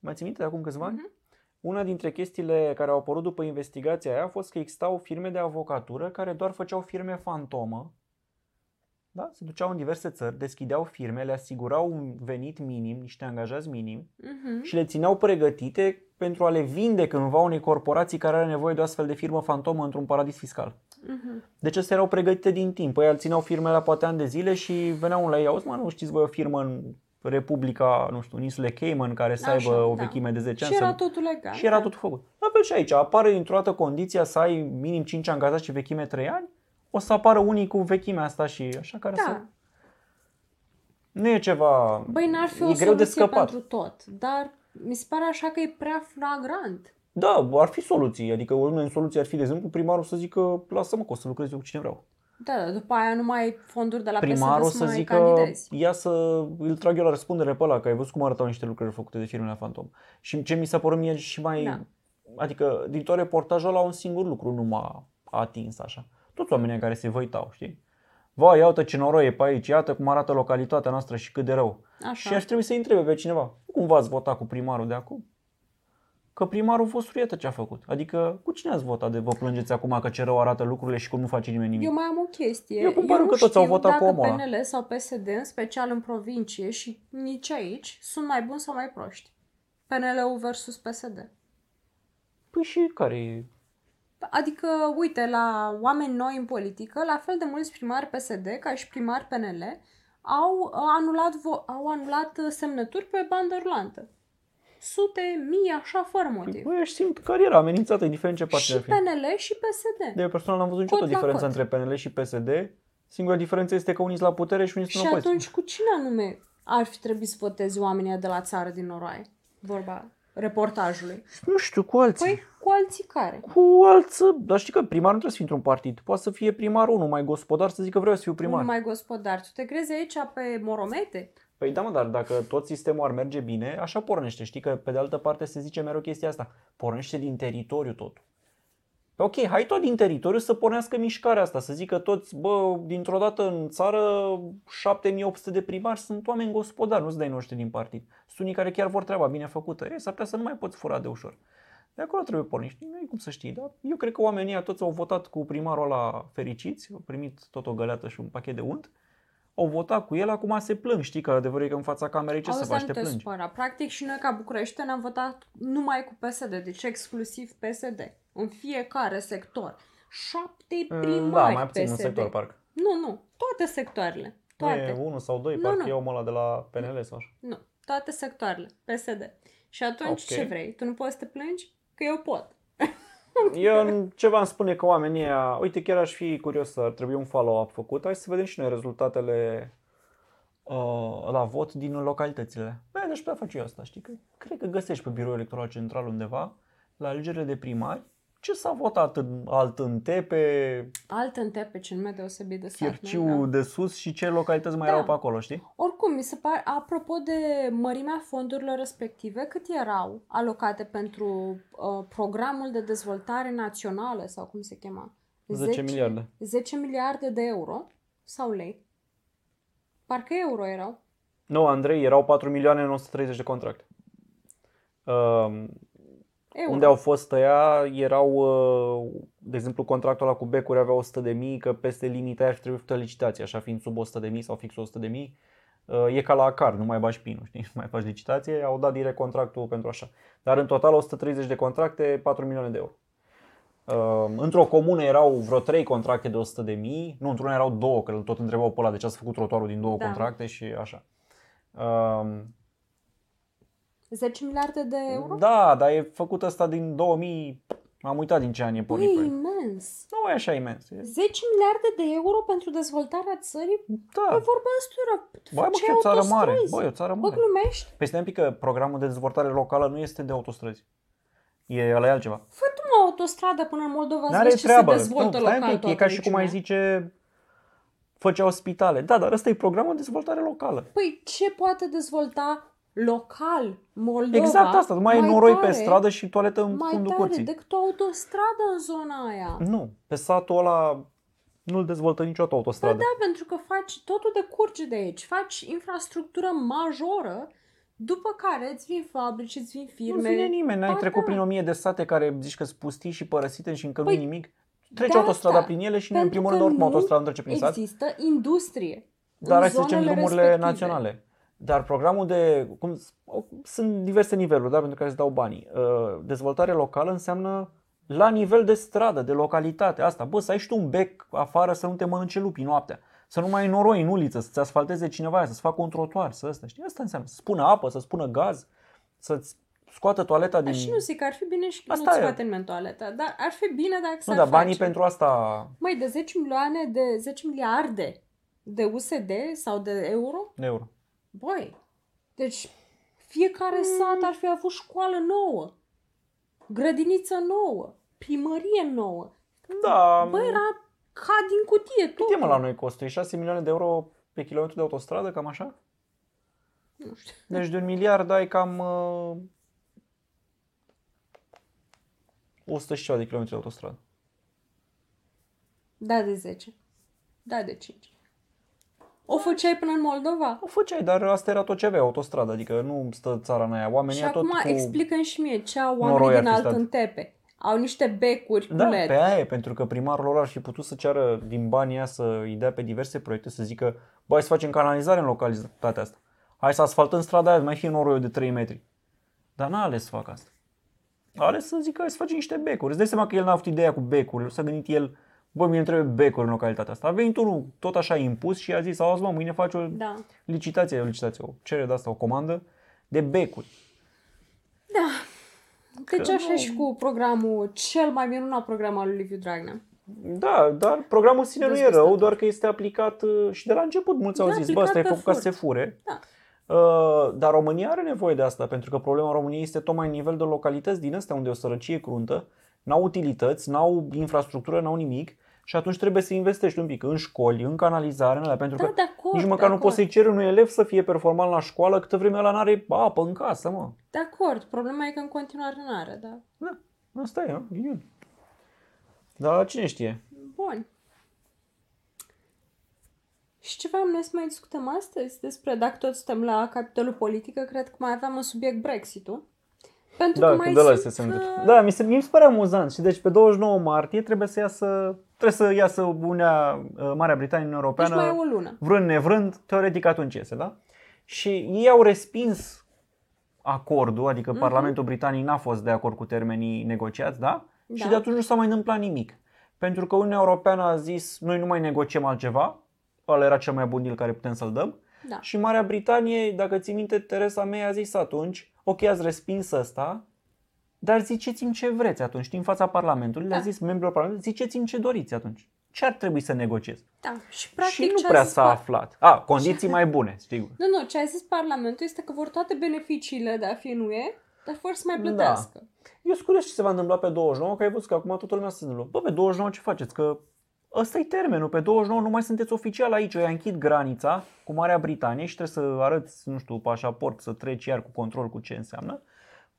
Mai ții minte de acum câțiva ani? Mhm. Una dintre chestiile care au apărut după investigația aia a fost că existau firme de avocatură care doar făceau firme fantomă. Da? Se duceau în diverse țări, deschideau firme, le asigurau un venit minim, niște angajați minim Mhm. și le țineau pregătite pentru a le vinde cândva unei corporații care are nevoie de o astfel de firmă fantomă într-un paradis fiscal. Mhm. Deci astea erau pregătite din timp. Ei țineau firmele la poate ani de zile și veneau la ei, auzi mă, nu știți voi o firmă în Republica, nu știu, în insule Cayman care să Așa, aibă o da. vechime de 10 ani. Și să- era totul legal. și era da. totul făcut. La fel și aici, apare dintr-o dată condiția să ai minim 5 angajați și vechime 3 ani, o să apară unii cu vechimea asta și așa care să... Da. Nu e ceva... Băi, n-ar fi e o greu de soluție scăpat. pentru tot, dar mi se pare așa că e prea flagrant. Da, ar fi soluții. Adică una din soluții ar fi, de exemplu, primarul să zică, lasă-mă că o să lucrez eu cu cine vreau. Da, da, după aia nu mai ai fonduri de la Primarul PSD să mai zică, candidezi. ia să îl trag eu la răspundere pe ăla, că ai văzut cum arătau niște lucrări făcute de firmele Fantom. Și ce mi s-a părut mie și mai... Da. Adică, din tot reportajul la un singur lucru nu m-a atins așa. Toți oamenii care se văitau, știi? Vai, iată ce noroi e pe aici, iată cum arată localitatea noastră și cât de rău. Așa. Și aș trebui să întrebe pe cineva, cum v-ați votat cu primarul de acum? Că primarul vostru iată ce a făcut. Adică cu cine ați votat de vă plângeți acum că ce rău arată lucrurile și cum nu face nimeni nimic? Eu mai am o chestie. Eu compar nu că toți au știu votat cu dacă omul ăla. PNL sau PSD, în special în provincie și nici aici, sunt mai buni sau mai proști. PNL-ul versus PSD. Păi și care e? Adică, uite, la oameni noi în politică, la fel de mulți primari PSD ca și primari PNL au uh, anulat, vo- au anulat uh, semnături pe bandă rulantă. Sute, mii, așa, fără motiv. Băi, își simt cariera amenințată, indiferent ce parte Și ar fi. PNL și PSD. De eu personal n-am văzut Cot niciodată la diferență cot. între PNL și PSD. Singura diferență este că uniți sunt la putere și uniți sunt Și în opoziție. atunci cu cine anume ar fi trebuit să votezi oamenii de la țară din noroaie? Vorba reportajului. Nu știu, cu alții. Păi cu alții care? Cu alții. Dar știi că primarul nu trebuie să fie într-un partid. Poate să fie primar unul mai gospodar să zică vreau să fiu primar. Unul mai gospodar. Tu te crezi aici pe moromete? Păi da, mă, dar dacă tot sistemul ar merge bine, așa pornește. Știi că pe de altă parte se zice mereu chestia asta. Pornește din teritoriu totul. Păi ok, hai tot din teritoriu să pornească mișcarea asta, să zică toți, bă, dintr-o dată în țară 7800 de primari sunt oameni gospodari, nu-ți dai noștri din partid. Sunt unii care chiar vor treaba bine făcută. E, s-ar putea să nu mai poți fura de ușor. De acolo trebuie porni. Nu e cum să știi, dar eu cred că oamenii ăia toți au votat cu primarul ăla fericiți, au primit tot o găleată și un pachet de unt, au votat cu el, acum se plâng, știi că adevărul e că în fața camerei ce să Auzi, dar faci, nu te te plângi. supăra. Practic și noi ca București ne-am votat numai cu PSD, deci exclusiv PSD. În fiecare sector. Șapte primari Da, mai puțin PSD. în sector, parcă. Nu, nu. Toate sectoarele. Nu e Toate. unul sau doi, Nu, parcă nu. e omul ăla de la PNL sau așa. Nu. Toate sectoarele. PSD. Și atunci Ok. ce vrei? Tu nu poți să te plângi? Că eu pot. Eu ceva îmi spune că oamenii ăia, uite chiar aș fi curios să ar trebui un follow-up făcut. Hai să vedem și noi rezultatele uh, la vot din localitățile. Bă, aș putea face eu asta, știi? Că cred că găsești pe biroul electoral central undeva, la alegerile de primari, ce s-a votat în alt în Tepe, Alt în tepe, ce nume deosebit de sat. nu? Chirciu de sus și ce localități mai Da. erau pe acolo, știi? Oricum, mi se pare, apropo de mărimea fondurilor respective, cât erau alocate pentru uh, programul de dezvoltare națională, sau cum se chema? 10 miliarde. 10 miliarde de euro sau lei? Parcă euro erau. Nu, Andrei, erau 4 milioane în 130 de contracte. Uh, Euro. Unde au fost tăia erau, uh, de exemplu, contractul ăla cu becuri avea 100 de mii, că peste limita aia ar fi trebuit făcută licitație, așa fiind sub 100 de mii sau fix 100 de mii. uh, E ca la ACAR, nu mai bagi pinul, știi? Nu mai faci licitație, au dat direct contractul pentru așa. Dar în total 130 de contracte, 4 milioane de euro. Uh, într-o comună erau vreo 3 contracte de 100 de mii, nu, într-una erau două, că îl tot întrebau pe ăla de ce ați făcut trotuarul din două Da. contracte și așa. Uh, 10 miliarde de euro? da, dar e făcut asta din 2000, am uitat din ce an e pornit. Băi, pe- imens! Nu e așa imens. E... 10 miliarde de euro pentru dezvoltarea țării? Da. Păi vorba asta Băi, mă, că e o țară mare. Băi, e o țară Bă, mare. glumești? Păi stai un pic că programul de dezvoltare locală nu este de autostrăzi. E ăla e altceva. Fă tu mă autostradă până în Moldova să N-are vezi ce treabă. se dezvoltă nu, stai local un pic, e toată ca și cum ai regiunea. zice făcea spitale. Da, dar ăsta e programul de dezvoltare locală. Păi ce poate dezvolta local Moldova exact asta, mai, mai noroi tare, pe stradă și toaletă în mai fundul tare curții. decât o autostradă în zona aia. Nu, pe satul ăla nu-l dezvoltă niciodată Ba autostradă. da, pentru că faci totul de curge de aici. Faci infrastructură majoră, după care îți vin fabrici, îți vin firme. Nu vine nimeni, n-ai Ba trecut da. prin o mie de sate care zici că sunt pustii și părăsite și încă Păi, nu nimic. Trece de autostrada asta, prin ele și nu, în pentru primul că rând oricum nu autostrada nu trece prin sat. Există industrie. Dar în hai să zicem zonele drumurile respective. naționale. Dar programul de. Cum, sunt diverse niveluri, da, pentru care se dau banii. Uh, Dezvoltare locală înseamnă la nivel de stradă, de localitate, asta, bă, să ai și tu un bec afară să nu te mănânce lupii noaptea, să nu mai ai noroi în uliță, să-ți asfalteze cineva aia, să-ți facă un trotuar, să ăsta, știi? Asta înseamnă, să spună apă, să spună gaz, să-ți scoată toaleta din... Dar și nu zic că ar fi bine și Asta nu-ți e. scoate nimeni toaleta, dar ar fi bine dacă Nu, s-ar dar banii face. pentru asta Măi, de 10 milioane, de 10 miliarde de USD sau de euro, de euro. Băi, deci fiecare sat ar fi avut școală nouă, grădiniță nouă, primărie nouă. Da, Băi, era ca din cutie cât tot. e mă la noi costul? E 6 milioane de euro pe kilometru de autostradă, cam așa? Nu știu. Deci de un miliard ai cam uh, 100 și ceva de kilometri de autostradă. Da, de 10. Da, de 5. O făceai până în Moldova? O făceai, dar asta era tot ce avea autostradă, adică nu stă țara în aia. Oamenii Și tot acum cu... explică și mie ce au noroi oamenii din ar fi alt stat. în tepe. Au niște becuri cu Da, LED. pe aia e, pentru că primarul lor ar fi putut să ceară din banii aia să îi dea pe diverse proiecte, să zică, bă, hai să facem canalizare în localitatea asta. Hai să asfaltăm strada aia, mai fie noroiul de 3 metri. Dar n-a ales să facă asta. A ales să zică, hai să facem niște becuri. Îți dai seama că el n-a avut ideea cu becurile, s-a gândit el, bă, mie îmi trebuie becuri în localitatea asta. A venit unul tot așa impus și a zis, auzi mă, mâine faci o Da. licitație, o licitație, o cerere de asta, o comandă de becuri. Deci Că așa nu- și cu programul, cel mai minunat program al lui Liviu Dragnea. Da, dar programul în sine nu e rău, Dezgustător. doar că este aplicat uh, și de la început mulți au Da, zis, bă, aplicat asta e pe făcut ca să furt. se fure. Da. Uh, dar România are nevoie de asta, pentru că problema României este tocmai în nivel de localități din astea unde e o sărăcie cruntă, n-au utilități, n-au infrastructură, n-au nimic și atunci trebuie să investești un pic în școli, în canalizare, în alea, pentru Da, că de acord, nici de măcar nu acord. poți să-i ceri unui elev să fie performant la școală câtă vreme ăla n-are apă în casă, mă. De acord, problema e că în continuare nu are, da. Da, asta e, nu? Ghinion. Dar cine știe? Bun. Și ce vreau noi să mai discutăm astăzi despre, dacă tot suntem la capitolul politică, cred că mai aveam un subiect Brexit-ul. Pentru Da, că că mai de la simt se că... întâmplă. Da, mi se, mi se pare amuzant. Și deci pe 29 martie trebuie să iasă, trebuie să iasă Uniunea, uh, Marea Britanie în Deci Europeană, mai e o lună. vrând nevrând, teoretic atunci iese, da? Și ei au respins acordul, adică Mhm. Parlamentul Britanic n-a fost de acord cu termenii negociați, da? Și Da. de atunci nu s-a mai întâmplat nimic. Pentru că Uniunea Europeană a zis, noi nu mai negociem altceva, ăla era cel mai bun deal care putem să-l dăm, Da. și Marea Britanie, dacă ții minte, Teresa May a zis atunci, ok, ați respins ăsta, dar ziceți-mi ce vreți atunci, știi, în fața Parlamentului, le-a Da. zis membrilor Parlamentului, ziceți-mi ce doriți atunci. Ce ar trebui să negociez? Da. Și practic și nu ce a prea zis s-a par- aflat. A, condiții mai bune, știi. Nu, nu, ce a zis Parlamentul este că vor toate beneficiile de a fi în UE, dar fără să mai plătească. Eu sunt curios ce se va întâmpla pe 29, că ai văzut că acum toată lumea se întâmplă. Bă, pe 29 ce faceți? Că ăsta e termenul. Pe 29 nu mai sunteți oficial aici. Eu închid granița cu Marea Britanie și trebuie să arăți, nu știu, pașaport, să treci iar cu control cu ce înseamnă.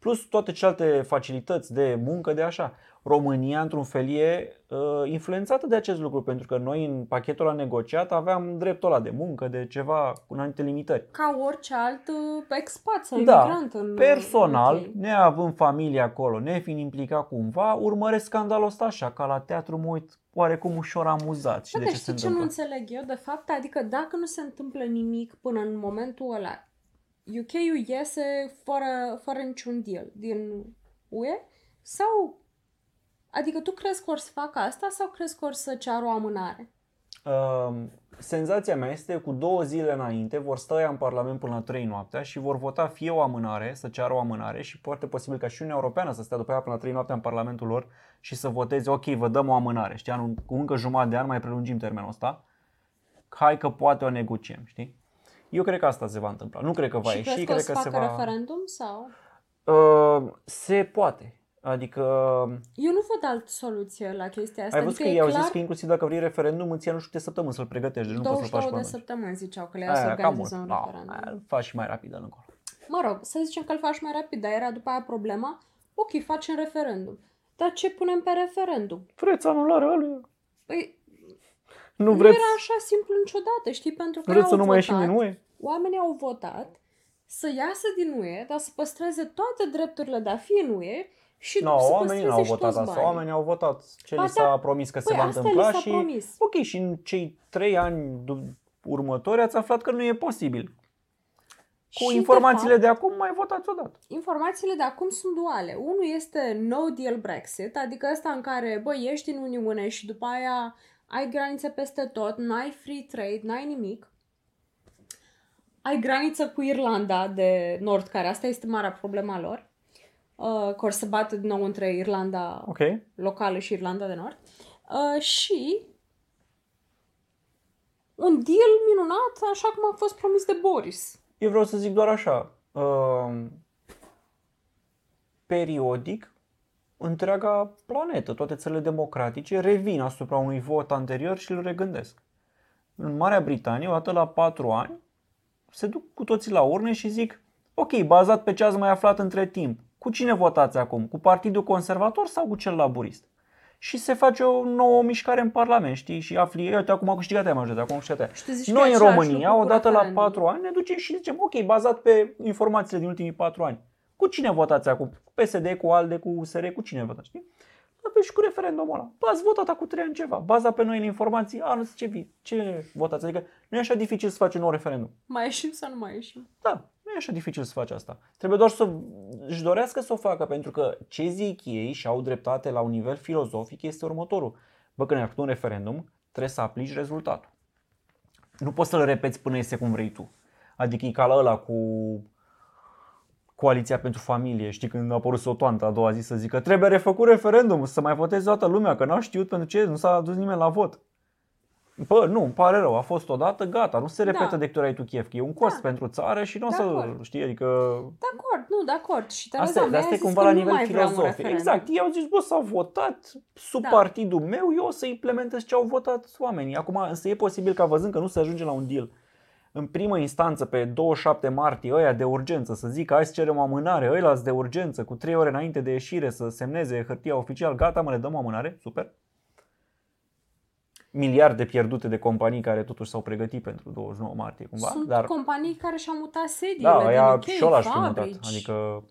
Plus toate celelalte facilități de muncă, de așa. România, într-un fel, e uh, influențată de acest lucru, pentru că noi în pachetul ăla negociat aveam dreptul ăla de muncă, de ceva cu anumite limitări. Ca orice alt uh, expat sau Da, imigrant în Personal, UK. neavând familie acolo, nefiind implicat cumva, urmăresc scandalul ăsta așa, ca la teatru mă uit oarecum ușor amuzat și Da, de dar ce se știi ce nu întâmplă. înțeleg eu, de fapt? Adică dacă nu se întâmplă nimic până în momentul ăla, UK-ul iese fără, fără niciun deal din UE? Sau, adică tu crezi că or să facă asta sau crezi că or să ceară o amânare? Uh, senzația mea este că cu două zile înainte vor sta ea în Parlament până la 3 noaptea și vor vota fie o amânare, să ceară o amânare și foarte posibil ca și Uniunea Europeană să stea după aia până la 3 noaptea în Parlamentul lor și să voteze, ok, vă dăm o amânare, știi, anul, cu încă jumătate de an mai prelungim termenul ăsta, hai că poate o negociem, știi? Eu cred că asta se va întâmpla. Nu cred că va și ieși, crezi că o cred să că se facă va... referendum sau? Uh, se poate. Adică Eu nu văd altă soluție la chestia asta. ai văzut adică că e ei au clar, zis că inclusiv dacă vrei referendum îți ia nu știu câte săptămâni să-l pregătești, deci nu poți să-l faci 22 pe de atunci. săptămâni ziceau că le ia să Aia, cam mult. organizeze un Da, referendum. aia îl faci și mai rapid de încolo. Mă rog, să zicem că îl faci mai rapid, dar era după aia problema. Ok, facem referendum. Dar ce punem pe referendum? Vreți anularea aluia? Păi, Nu nu vreți, era așa simplu niciodată, știi? Pentru că vreți să au nu mai votat, ieșim din UE? Oamenii au votat să iasă din UE, dar să păstreze toate drepturile de a fi în UE și Nu, să oamenii păstreze nu au și votat toți asta. banii. Oamenii au votat ce Ba li da. s-a promis că se Păi va asta li întâmpla s-a și promis. ok, și în cei trei ani du- următori ați aflat că nu e posibil. Cu Și, informațiile de, de, acum mai votați odată. fapt, informațiile de acum sunt duale. Unul este no deal Brexit, adică ăsta în care, bă, ești în Uniune și după aia ai granițe peste tot, n-ai free trade, n-ai nimic. Ai graniță cu Irlanda de Nord, care asta este marea problema lor. Uh, că or să bată din nou între Irlanda Ok. locală și Irlanda de Nord. Uh, și un deal minunat, așa cum a fost promis de Boris. Eu vreau să zic doar așa. Uh, periodic, întreaga planetă, toate țările democratice, revin asupra unui vot anterior și îl regândesc. În Marea Britanie, o dată la patru ani, se duc cu toții la urne și zic ok, bazat pe ce ați mai aflat între timp, cu cine votați acum? Cu Partidul Conservator sau cu cel laburist? Și se face o nouă mișcare în Parlament, știi? Și afli, uite, acum a câștigat aia majoritatea, acum a câștigat aia. Și tu zici că e Noi în același România, lucru cu odată la referendum. patru ani, ne ducem și zicem, ok, bazat pe informațiile din ultimii patru ani. Cu cine votați acum? Cu PSD, cu ALDE, cu USR, cu cine votați, știi? La fel și cu referendumul ăla. Bă, ați votat acum trei ani ceva. Baza pe noile informații, a, nu știu ce, vi- ce votați. Adică nu e așa dificil să faci un nou referendum. Mai ieșim sau nu mai ieșim? Da, nu e așa dificil să faci asta. Trebuie doar să își dorească să o facă, pentru că ce zic ei și au dreptate la un nivel filozofic este următorul. Bă, când ai făcut un referendum, trebuie să aplici rezultatul. Nu poți să-l repeți până iese cum vrei tu. Adică e ca la ăla cu Coaliția pentru Familie, știi, când a apărut Sotoanta a doua zi să zică trebuie refăcut referendum, să mai voteze toată lumea, că n-au știut pentru ce, nu s-a adus nimeni la vot. Bă, nu, îmi pare rău, a fost odată, gata, nu se repetă Da. de câte ori ai tu chef, că e un cost Da. pentru țară și nu o De să, acord. știi, adică... De acord, nu, de acord. Și Tereza Asta, mea asta a e zis cumva că la nu nivel mai vreau un filozofic. referendum. Exact, ei au zis, bă, s-au votat sub Da. partidul meu, eu o să implementez ce au votat oamenii. Acum, însă e posibil ca văzând că nu se ajunge la un deal în primă instanță, pe 27 martie, ăia de urgență, să zică hai să cerem o amânare, ăia de urgență, cu 3 ore înainte de ieșire, să semneze hârtia oficial, gata, mă, le dăm o amânare, super. Miliarde pierdute de companii care totuși s-au pregătit pentru 29 martie, cumva. Sunt dar, companii care și-au mutat sediile da, din aia UK, și ăla și mutat. fabrici. Adică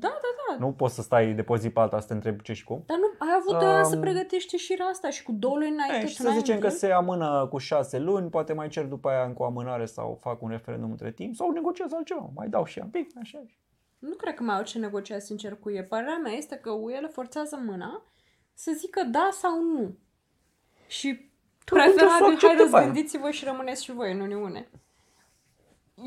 Da, da, da. nu poți să stai de pe zi pe alta să te întrebi ce și cum. Dar nu, ai avut doi ani să Um, pregătești ieșirea asta și cu două luni înainte E, și tu să n-ai zicem un că deal? se amână cu șase luni, poate mai cer după aia încă o amânare sau fac un referendum între timp sau negociez altceva, mai dau și un pic, așa. Nu cred că mai au ce negocia sincer cu ei. Părerea mea este că UE le forțează mâna să zică da sau nu. Și Tu atunci o să o preferabil, accepte hai pe aia. răzgândiți-vă și rămâneți și voi în Uniune.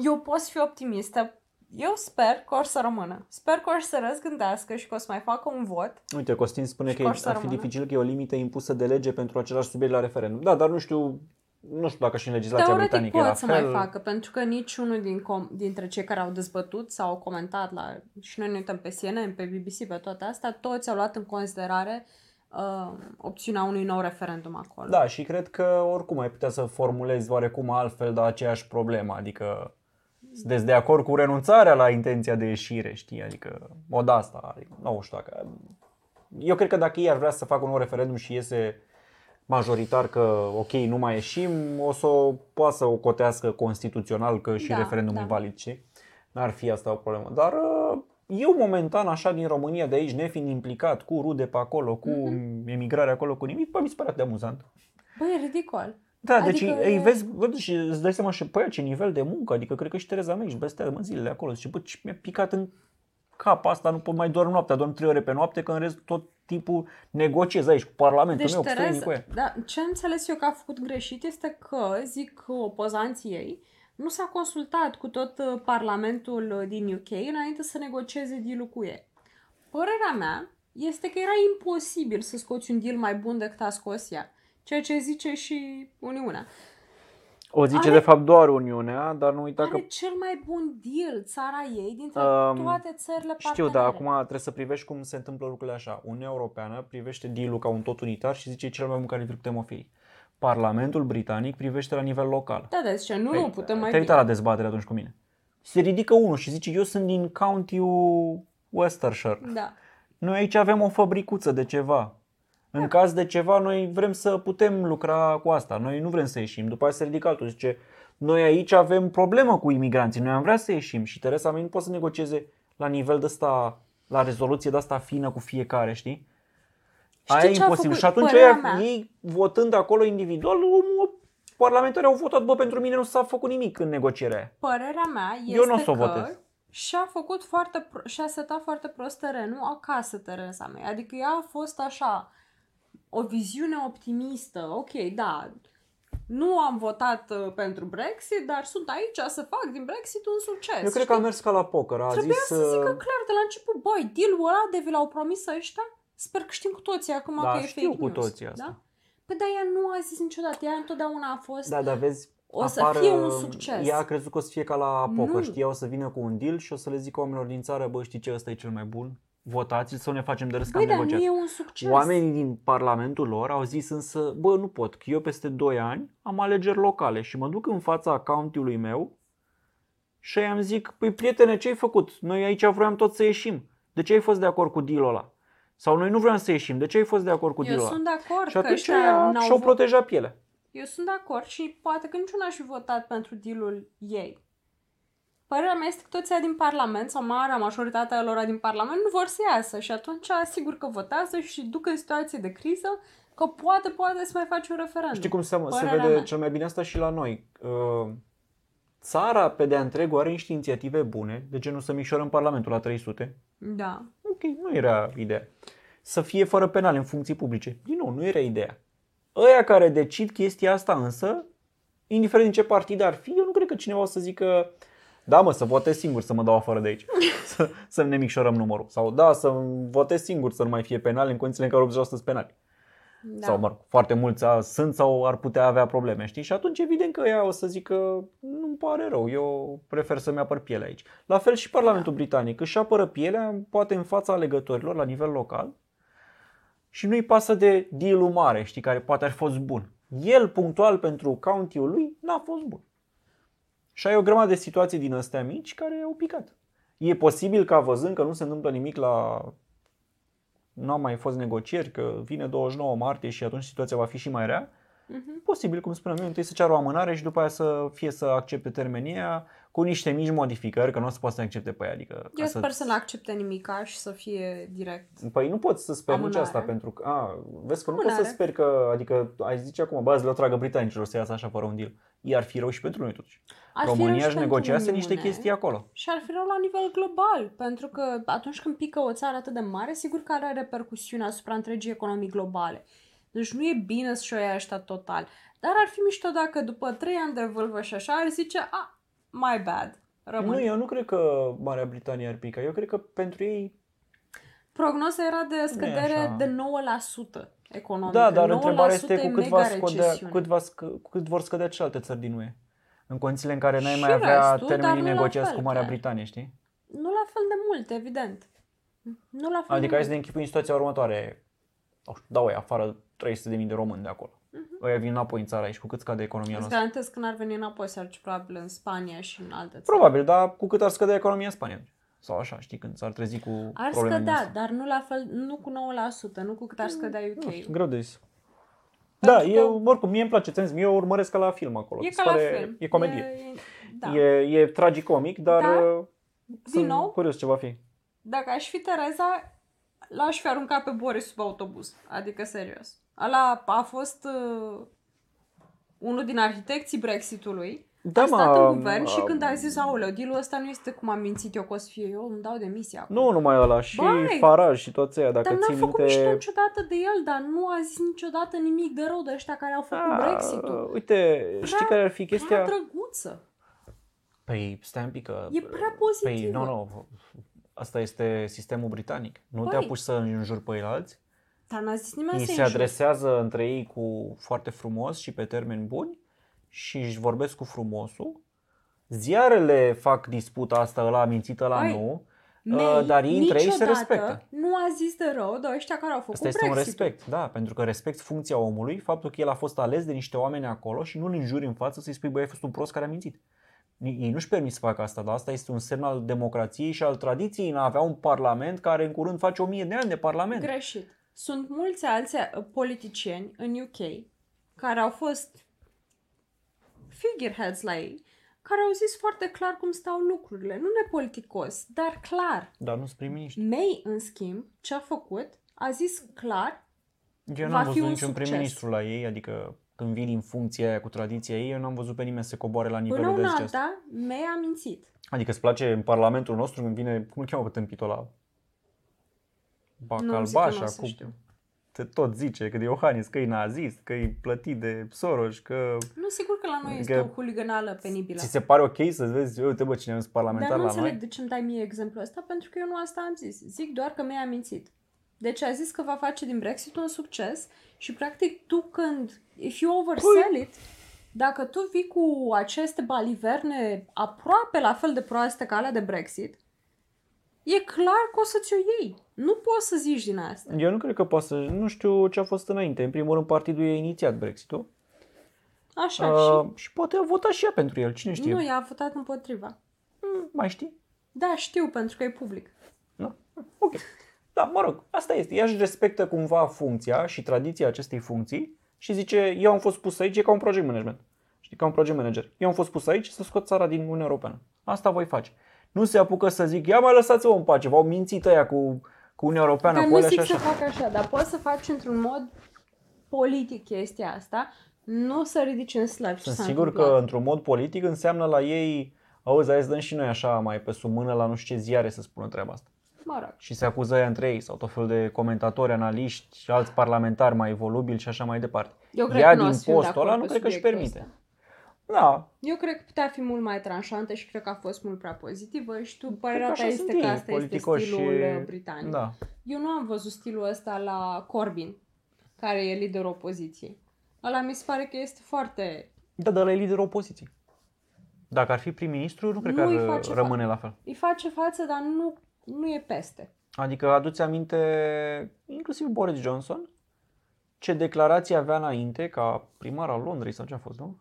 Eu pot fi optimistă. Eu sper că or să rămână. Sper că or să răzgândească și că o să mai facă un vot. Uite, Costin spune Și că că e- or să ar fi rămână. dificil că e o limită impusă de lege pentru același subiect la referendum. Da, dar nu știu, nu știu dacă și în legislația Teoretic britanică e la pot să fel. mai facă, pentru că niciunul din com- dintre cei care au dezbătut sau au comentat la... Și noi ne uităm pe CNN, pe BBC, pe toate astea, toți au luat în considerare uh, opțiunea unui nou referendum acolo. Da, și cred că oricum ai putea să formulezi oarecum altfel, dar aceeași problemă, adică sunteți de acord cu renunțarea la intenția de ieșire, știi, adică mod asta, adică, nu știu dacă... Eu cred că dacă ei ar vrea să facă un nou referendum și iese majoritar că ok, nu mai ieșim, o să o poată să o cotească constituțional că și Da, referendumul da. e valid, știi? N-ar fi asta o problemă. Dar uh, eu momentan, așa din România de aici, nefiind implicat cu rude pe acolo, cu Mhm. emigrarea acolo, cu nimic, bă, mi se pare atât de amuzant. Băi, e ridicol. Da, Adică deci e- îi vezi, văd și îți dai seama și pe aia ce nivel de muncă, adică cred că și Tereza May își băstea mă zilele acolo, zice, bă, ce mi-a picat în cap asta, nu pot mai dorm noaptea, dorm 3 ore pe noapte, că în rest tot timpul negociez aici cu Parlamentul Deci, meu, cu străinii cu Tereza, ea. da, ce am înțeles eu că a făcut greșit este că, zic opozanții ei, nu s-a consultat cu tot uh, Parlamentul uh, din UK înainte să negocieze deal cu ei. Părerea mea este că era imposibil să scoți un deal mai bun decât a scos ea. Ceea ce zice și Uniunea. O zice Are- de fapt doar Uniunea, dar nu uita că Are cel mai bun deal țara ei dintre Um, toate țările Știu, partenere. dar acum trebuie să privești cum se întâmplă lucrurile așa. Uniunea Europeană privește deal ca un tot unitar și zice cel mai bun care putem oferi. Parlamentul britanic privește la nivel local. Da, da, zice, nu, nu, putem mai Te-ai bine. uitat la dezbatere atunci cu mine. Se ridică unul și zice, eu sunt din county-ul Worcestershire. Da. Noi aici avem o fabricuță de ceva. În caz de ceva, noi vrem să putem lucra cu asta. Noi nu vrem să ieșim. După aceea se ridică altul. Zice, noi aici avem problemă cu imigranții. Noi am vrea să ieșim. Și Teresa May nu poate să negocieze la nivel de ăsta, la rezoluție de asta fină cu fiecare, știi? Știi Aia e ce a imposibil. făcut? Și atunci Părerea aia, mea- ei, votând acolo individual, omul parlamentarii au votat, bă, pentru mine nu s-a făcut nimic în negocierea aia. Părerea mea este Eu n-o să o că votez. și-a făcut foarte, pro- și-a setat foarte prost terenul acasă, Teresa May. Adică ea a fost așa, o viziune optimistă. Ok, da, nu am votat uh, pentru Brexit, dar sunt aici să fac din Brexit un succes. Eu cred că a mers ca la poker. A Trebuia zis, să zică uh, clar de la început, băi, deal-ul ăla de vi l-au promis ăștia, sper că știm cu toții acum Da, că e știu fake cu news. toții asta. Da? Păi dar ea nu a zis niciodată, ea întotdeauna a fost... Da, dar vezi, O să apar, fie un uh, succes. Ea a crezut că o să fie ca la poker, Nu. știi? Ea o să vină cu un deal și o să le zică oamenilor din țară, bă, știi ce, ăsta e cel mai bun? Votați să ne facem de râs că Băi, am dar nu negociat. e un succes. Oamenii din parlamentul lor au zis însă, bă, nu pot, că eu peste 2 ani am alegeri locale și mă duc în fața county-ului meu și am zic, păi prietene, ce ai făcut? Noi aici vroiam tot să ieșim. De ce ai fost de acord cu deal-ul ăla? Sau noi nu vreau să ieșim, de ce ai fost de acord cu Eu deal-ul ăla? sunt de acord Și că atunci ăștia aia n-au și-au vo- protejat pielea. Eu sunt de acord și poate că niciuna aș fi votat pentru dealul ei. Părerea mea este că toți aia din Parlament, sau marea majoritatea lor din Parlament, nu vor să iasă și atunci sigur că votează și duc în situație de criză că poate, poate să mai face un referendum. Știi cum se, se Părerea vede mea. cel mai bine asta și la noi? Uh, Țara pe de-a întregul are niște inițiative bune, de genul să micșorăm Parlamentul la 300. Da. Ok, nu era ideea. Să fie fără penal în funcții publice. Din nou, nu era ideea. Ăia care decid chestia asta însă, indiferent din ce partid ar fi, eu nu cred că cineva o să zică da mă, să votez singur să mă dau afară de aici, să, să ne micșorăm numărul. Sau da, să votez singur să nu mai fie penal în condițiile în care 80% sunt penali. da. Sau, mă rog, foarte mulți a- sunt sau ar putea avea probleme, știi? Și atunci, evident că ea o să zică, nu-mi pare rău, eu prefer să-mi apăr pielea aici. La fel și Parlamentul Britanic își apără pielea, poate în fața alegătorilor, la nivel local, și nu-i pasă de deal mare, știi, care poate ar fi fost bun. El, punctual pentru county-ul lui, n-a fost bun. Și ai o grămadă de situații din astea mici care au picat. E posibil ca văzând că nu se întâmplă nimic la nu au mai fost negocieri, că vine 29 martie și atunci situația va fi și mai rea, Mhm. posibil, cum spuneam eu, întâi să ceară o amânare și după aia să fie să accepte termenii aia cu niște mici modificări, că nu o să poată să accepte pe ea. Adică, ca Eu să sper să nu accepte nimica și să fie direct. Păi nu poți să speri nici Amânare. asta pentru că, a, vezi că nu poți să Amânare. speri că, adică ai zice acum, bă, le tragă britanicilor să iasă așa fără un deal. Iar fi rău și pentru noi totuși. Ar fi rău România și își pentru negociase niște Uniune. chestii acolo. Și ar fi rău la nivel global, pentru că atunci când pică o țară atât de mare, sigur că are repercusiuni asupra întregii economii globale. Deci nu e bine să-și o ia ăștia total. Dar ar fi mișto dacă după trei ani de vâlvă și așa ar zice, a, my bad, rămân. Nu, eu nu cred că Marea Britanie ar pica. Eu cred că pentru ei Prognoza era de scădere așa. de 9% economică. Da, dar 9% întrebarea este e cu cât, mega va scădea, recesiune. cât, va scă, cu cât vor scădea celelalte țări din UE. În condițiile în care n-ai Și mai avea restul, dar termenii nu la negociați fel, cu Marea chiar. Britanie, știi? Nu la fel de mult, evident. Nu la fel Adică de hai să mult. ne închipui în situația următoare. Nu știu, dau ăia afară 300.000 de români de acolo. Mhm. Ăia vin înapoi în țara aici, cu cât scade economia Îți noastră? garantez că n-ar veni înapoi să arci probabil în Spania și în alte țări. Probabil, dar cu cât ar scădea economia în Spania? Sau așa, știi, când s-ar trezi cu Ar probleme din scădea, astea. dar nu la fel, nu cu 9%, nu cu cât ar scădea Nu știu, UK. greu de zis. Pentru Da, că- eu, oricum, mie îmi place, ți-am zis, eu urmăresc ca la film acolo. E Mi se ca la pare- film. E comedie. E, e, da. E, e tragicomic, dar Dar, uh, sunt nou, curios ce va fi. Dacă aș fi Tereza, l-aș fi aruncat pe Boris sub autobuz. Adică, serios. Ăla a fost uh, unul din arhitecții Brexitului. Da, a stat mă, în guvern și mă, când a zis, aoleu, dealul ăsta nu este cum am mințit eu că o să fie eu, îmi dau demisia acum. Nu numai ăla, și Băi, Faraj și toți ăia, dacă Dar n-a ții făcut minte... mișto niciodată de el, dar nu a zis niciodată nimic de rău de ăștia care au făcut Ah, Brexit-ul. Uite, știi care ar fi Prea chestia? drăguță. Păi, stai un pic că... E prea Păi, pozitivă. nu, nu, asta este sistemul britanic. Nu te Păi. apuci să înjuri pe alți. Dar n-a zis nimeni Ei să se înjure. adresează între ei cu foarte frumos și pe termeni buni și își vorbesc cu frumosul. Ziarele fac disputa asta, ăla a mințit, ăla Păi, nu. May Uh, dar ei între ei se niciodată respectă. nu a zis de rău de ăștia care au făcut Asta este un Brexit-ul. respect, da, pentru că respecti funcția omului, faptul că el a fost ales de niște oameni acolo și nu-l înjuri în față să-i spui, băi, ai fost un prost care a mințit. Ei nu-și permit să facă asta, dar asta este un semn al democrației și al tradiției în a avea un parlament care în curând face o mie de ani de parlament. Greșit. Sunt mulți alți uh, politicieni în UK care au fost figureheads la ei, care au zis foarte clar cum stau lucrurile. Nu nepoliticos, dar clar. Dar nu sunt prim-ministru. May, în schimb, ce a făcut, a zis clar Eu Va n-am fi văzut un niciun succes. prim-ministru la ei, adică când vin în funcția aia cu tradiția ei, eu n-am văzut pe nimeni să se coboare la nivelul Până de una zice asta. alta, mi-a mințit. Adică îți place în Parlamentul nostru când vine, cum îl cheamă pe tâmpitul ăla? Nu, zic că nu o Bacalbașa, să cu știu. Te tot zice că de Iohannis, că e nazist, că e plătit de Soros, că Nu, sigur că la noi este Că- o huliganală penibilă. ți se pare ok să vezi, uite bă, cine sunt parlamentar Dar nu la înțeleg noi? de ce îmi dai mie exemplul ăsta, pentru că eu nu asta am zis. Zic doar că mi-a mințit. Deci a zis că va face din Brexit un succes și practic tu când, if you oversell Păi- it, dacă tu vii cu aceste baliverne aproape la fel de proaste ca alea de Brexit, e clar că o să ți-o iei. Nu poți să zici din asta. Eu nu cred că poate să, nu știu ce a fost înainte. În primul rând, partidul i-a inițiat Brexit-ul. Așa, Uh, și poate a votat și ea pentru el, cine și știe. nu, i-a votat împotriva. Mm, Mai știi? Da, știu, pentru că e public. Nu? Ok. Da, mă rog, asta este. Ea își respectă cumva funcția și tradiția acestei funcții și zice, eu am fost pus aici, e ca un project management. Știi, ca un project manager. Eu am fost pus aici să scot țara din Uniunea Europeană. Asta voi face. Nu se apucă să zic, ia mai lăsați-o în pace, v-au mințit ăia cu, cu Uniunea Europeană, Dar cu nu alea și zic să așa. fac așa, dar poți să faci într-un mod politic chestia asta, nu să ridici în slăb ce Sunt s-a sigur întâmplat. că într-un mod politic înseamnă la ei, auzi, hai să dăm și noi așa mai pe sub mână la nu știu ce ziare să spună treaba asta. Mă rog. și se acuză ea între ei sau tot felul de comentatori, analiști și alți parlamentari mai volubili și așa mai departe. Eu cred ea că nu o din să fiu de postul ăla acord nu pe cred că își subiectul permite. ăsta. Da, Eu cred că putea fi mult mai tranșantă și cred că a fost mult prea pozitivă și tu, cred părerea că ta așa este sunt că ei, asta este politicoși stilul și- uh, britanic. Da. Eu nu am văzut stilul ăsta la Corbyn, care e liderul opoziției. Ăla mi se pare că este foarte... Da, dar ăla e liderul opoziției. Dacă ar fi prim-ministru, nu cred Nu că îi ar face rămâne la fel. Îi face față, dar nu, nu e peste. Adică aduți aminte, inclusiv Boris Johnson, ce declarație avea înainte ca primar al Londrei sau ce a fost, nu?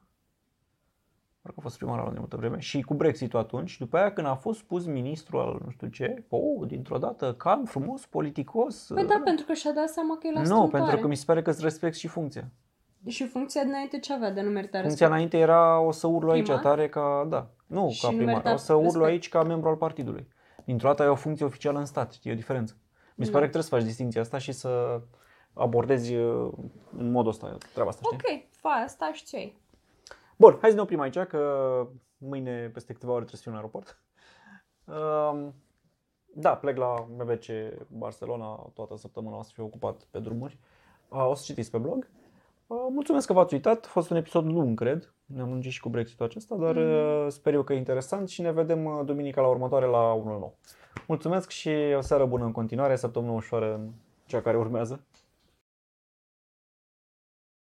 Parcă a fost primar al Londrei multă vreme. Și cu Brexit-ul atunci, după aia când a fost pus ministru al nu știu ce, oh, dintr-o dată, calm, frumos, politicos. Păi da, pentru că și-a dat seama că e la Nu, strâmtoare. pentru că mi se pare că îți respecti și funcția. Și funcția dinainte ce avea de nu merita Funcția respect? înainte era o să urlu aici Primar? tare ca, da, nu Și ca nu primar, merita o să urlu respect. aici ca membru al partidului. Dintr-o dată ai o funcție oficială în stat, știi, e o diferență. Mi se Da. pare că trebuie să faci distinția asta și să abordezi uh, în modul ăsta treaba asta, știi? Ok, fa, asta și ți Bun, hai să ne oprim aici, că mâine, peste câteva ore, trebuie să fiu în aeroport. Um, da, plec la MBC Barcelona, toată săptămâna o să fiu ocupat pe drumuri. Uh, o să citiți pe blog. Uh, mulțumesc că v-ați uitat, a fost un episod lung, cred. Ne-am lungit și cu Brexit-ul acesta, dar uh, sper eu că e interesant și ne vedem uh, duminica la următoare la unul nou. Mulțumesc și o seară bună în continuare, săptămână ușoară în cea care urmează.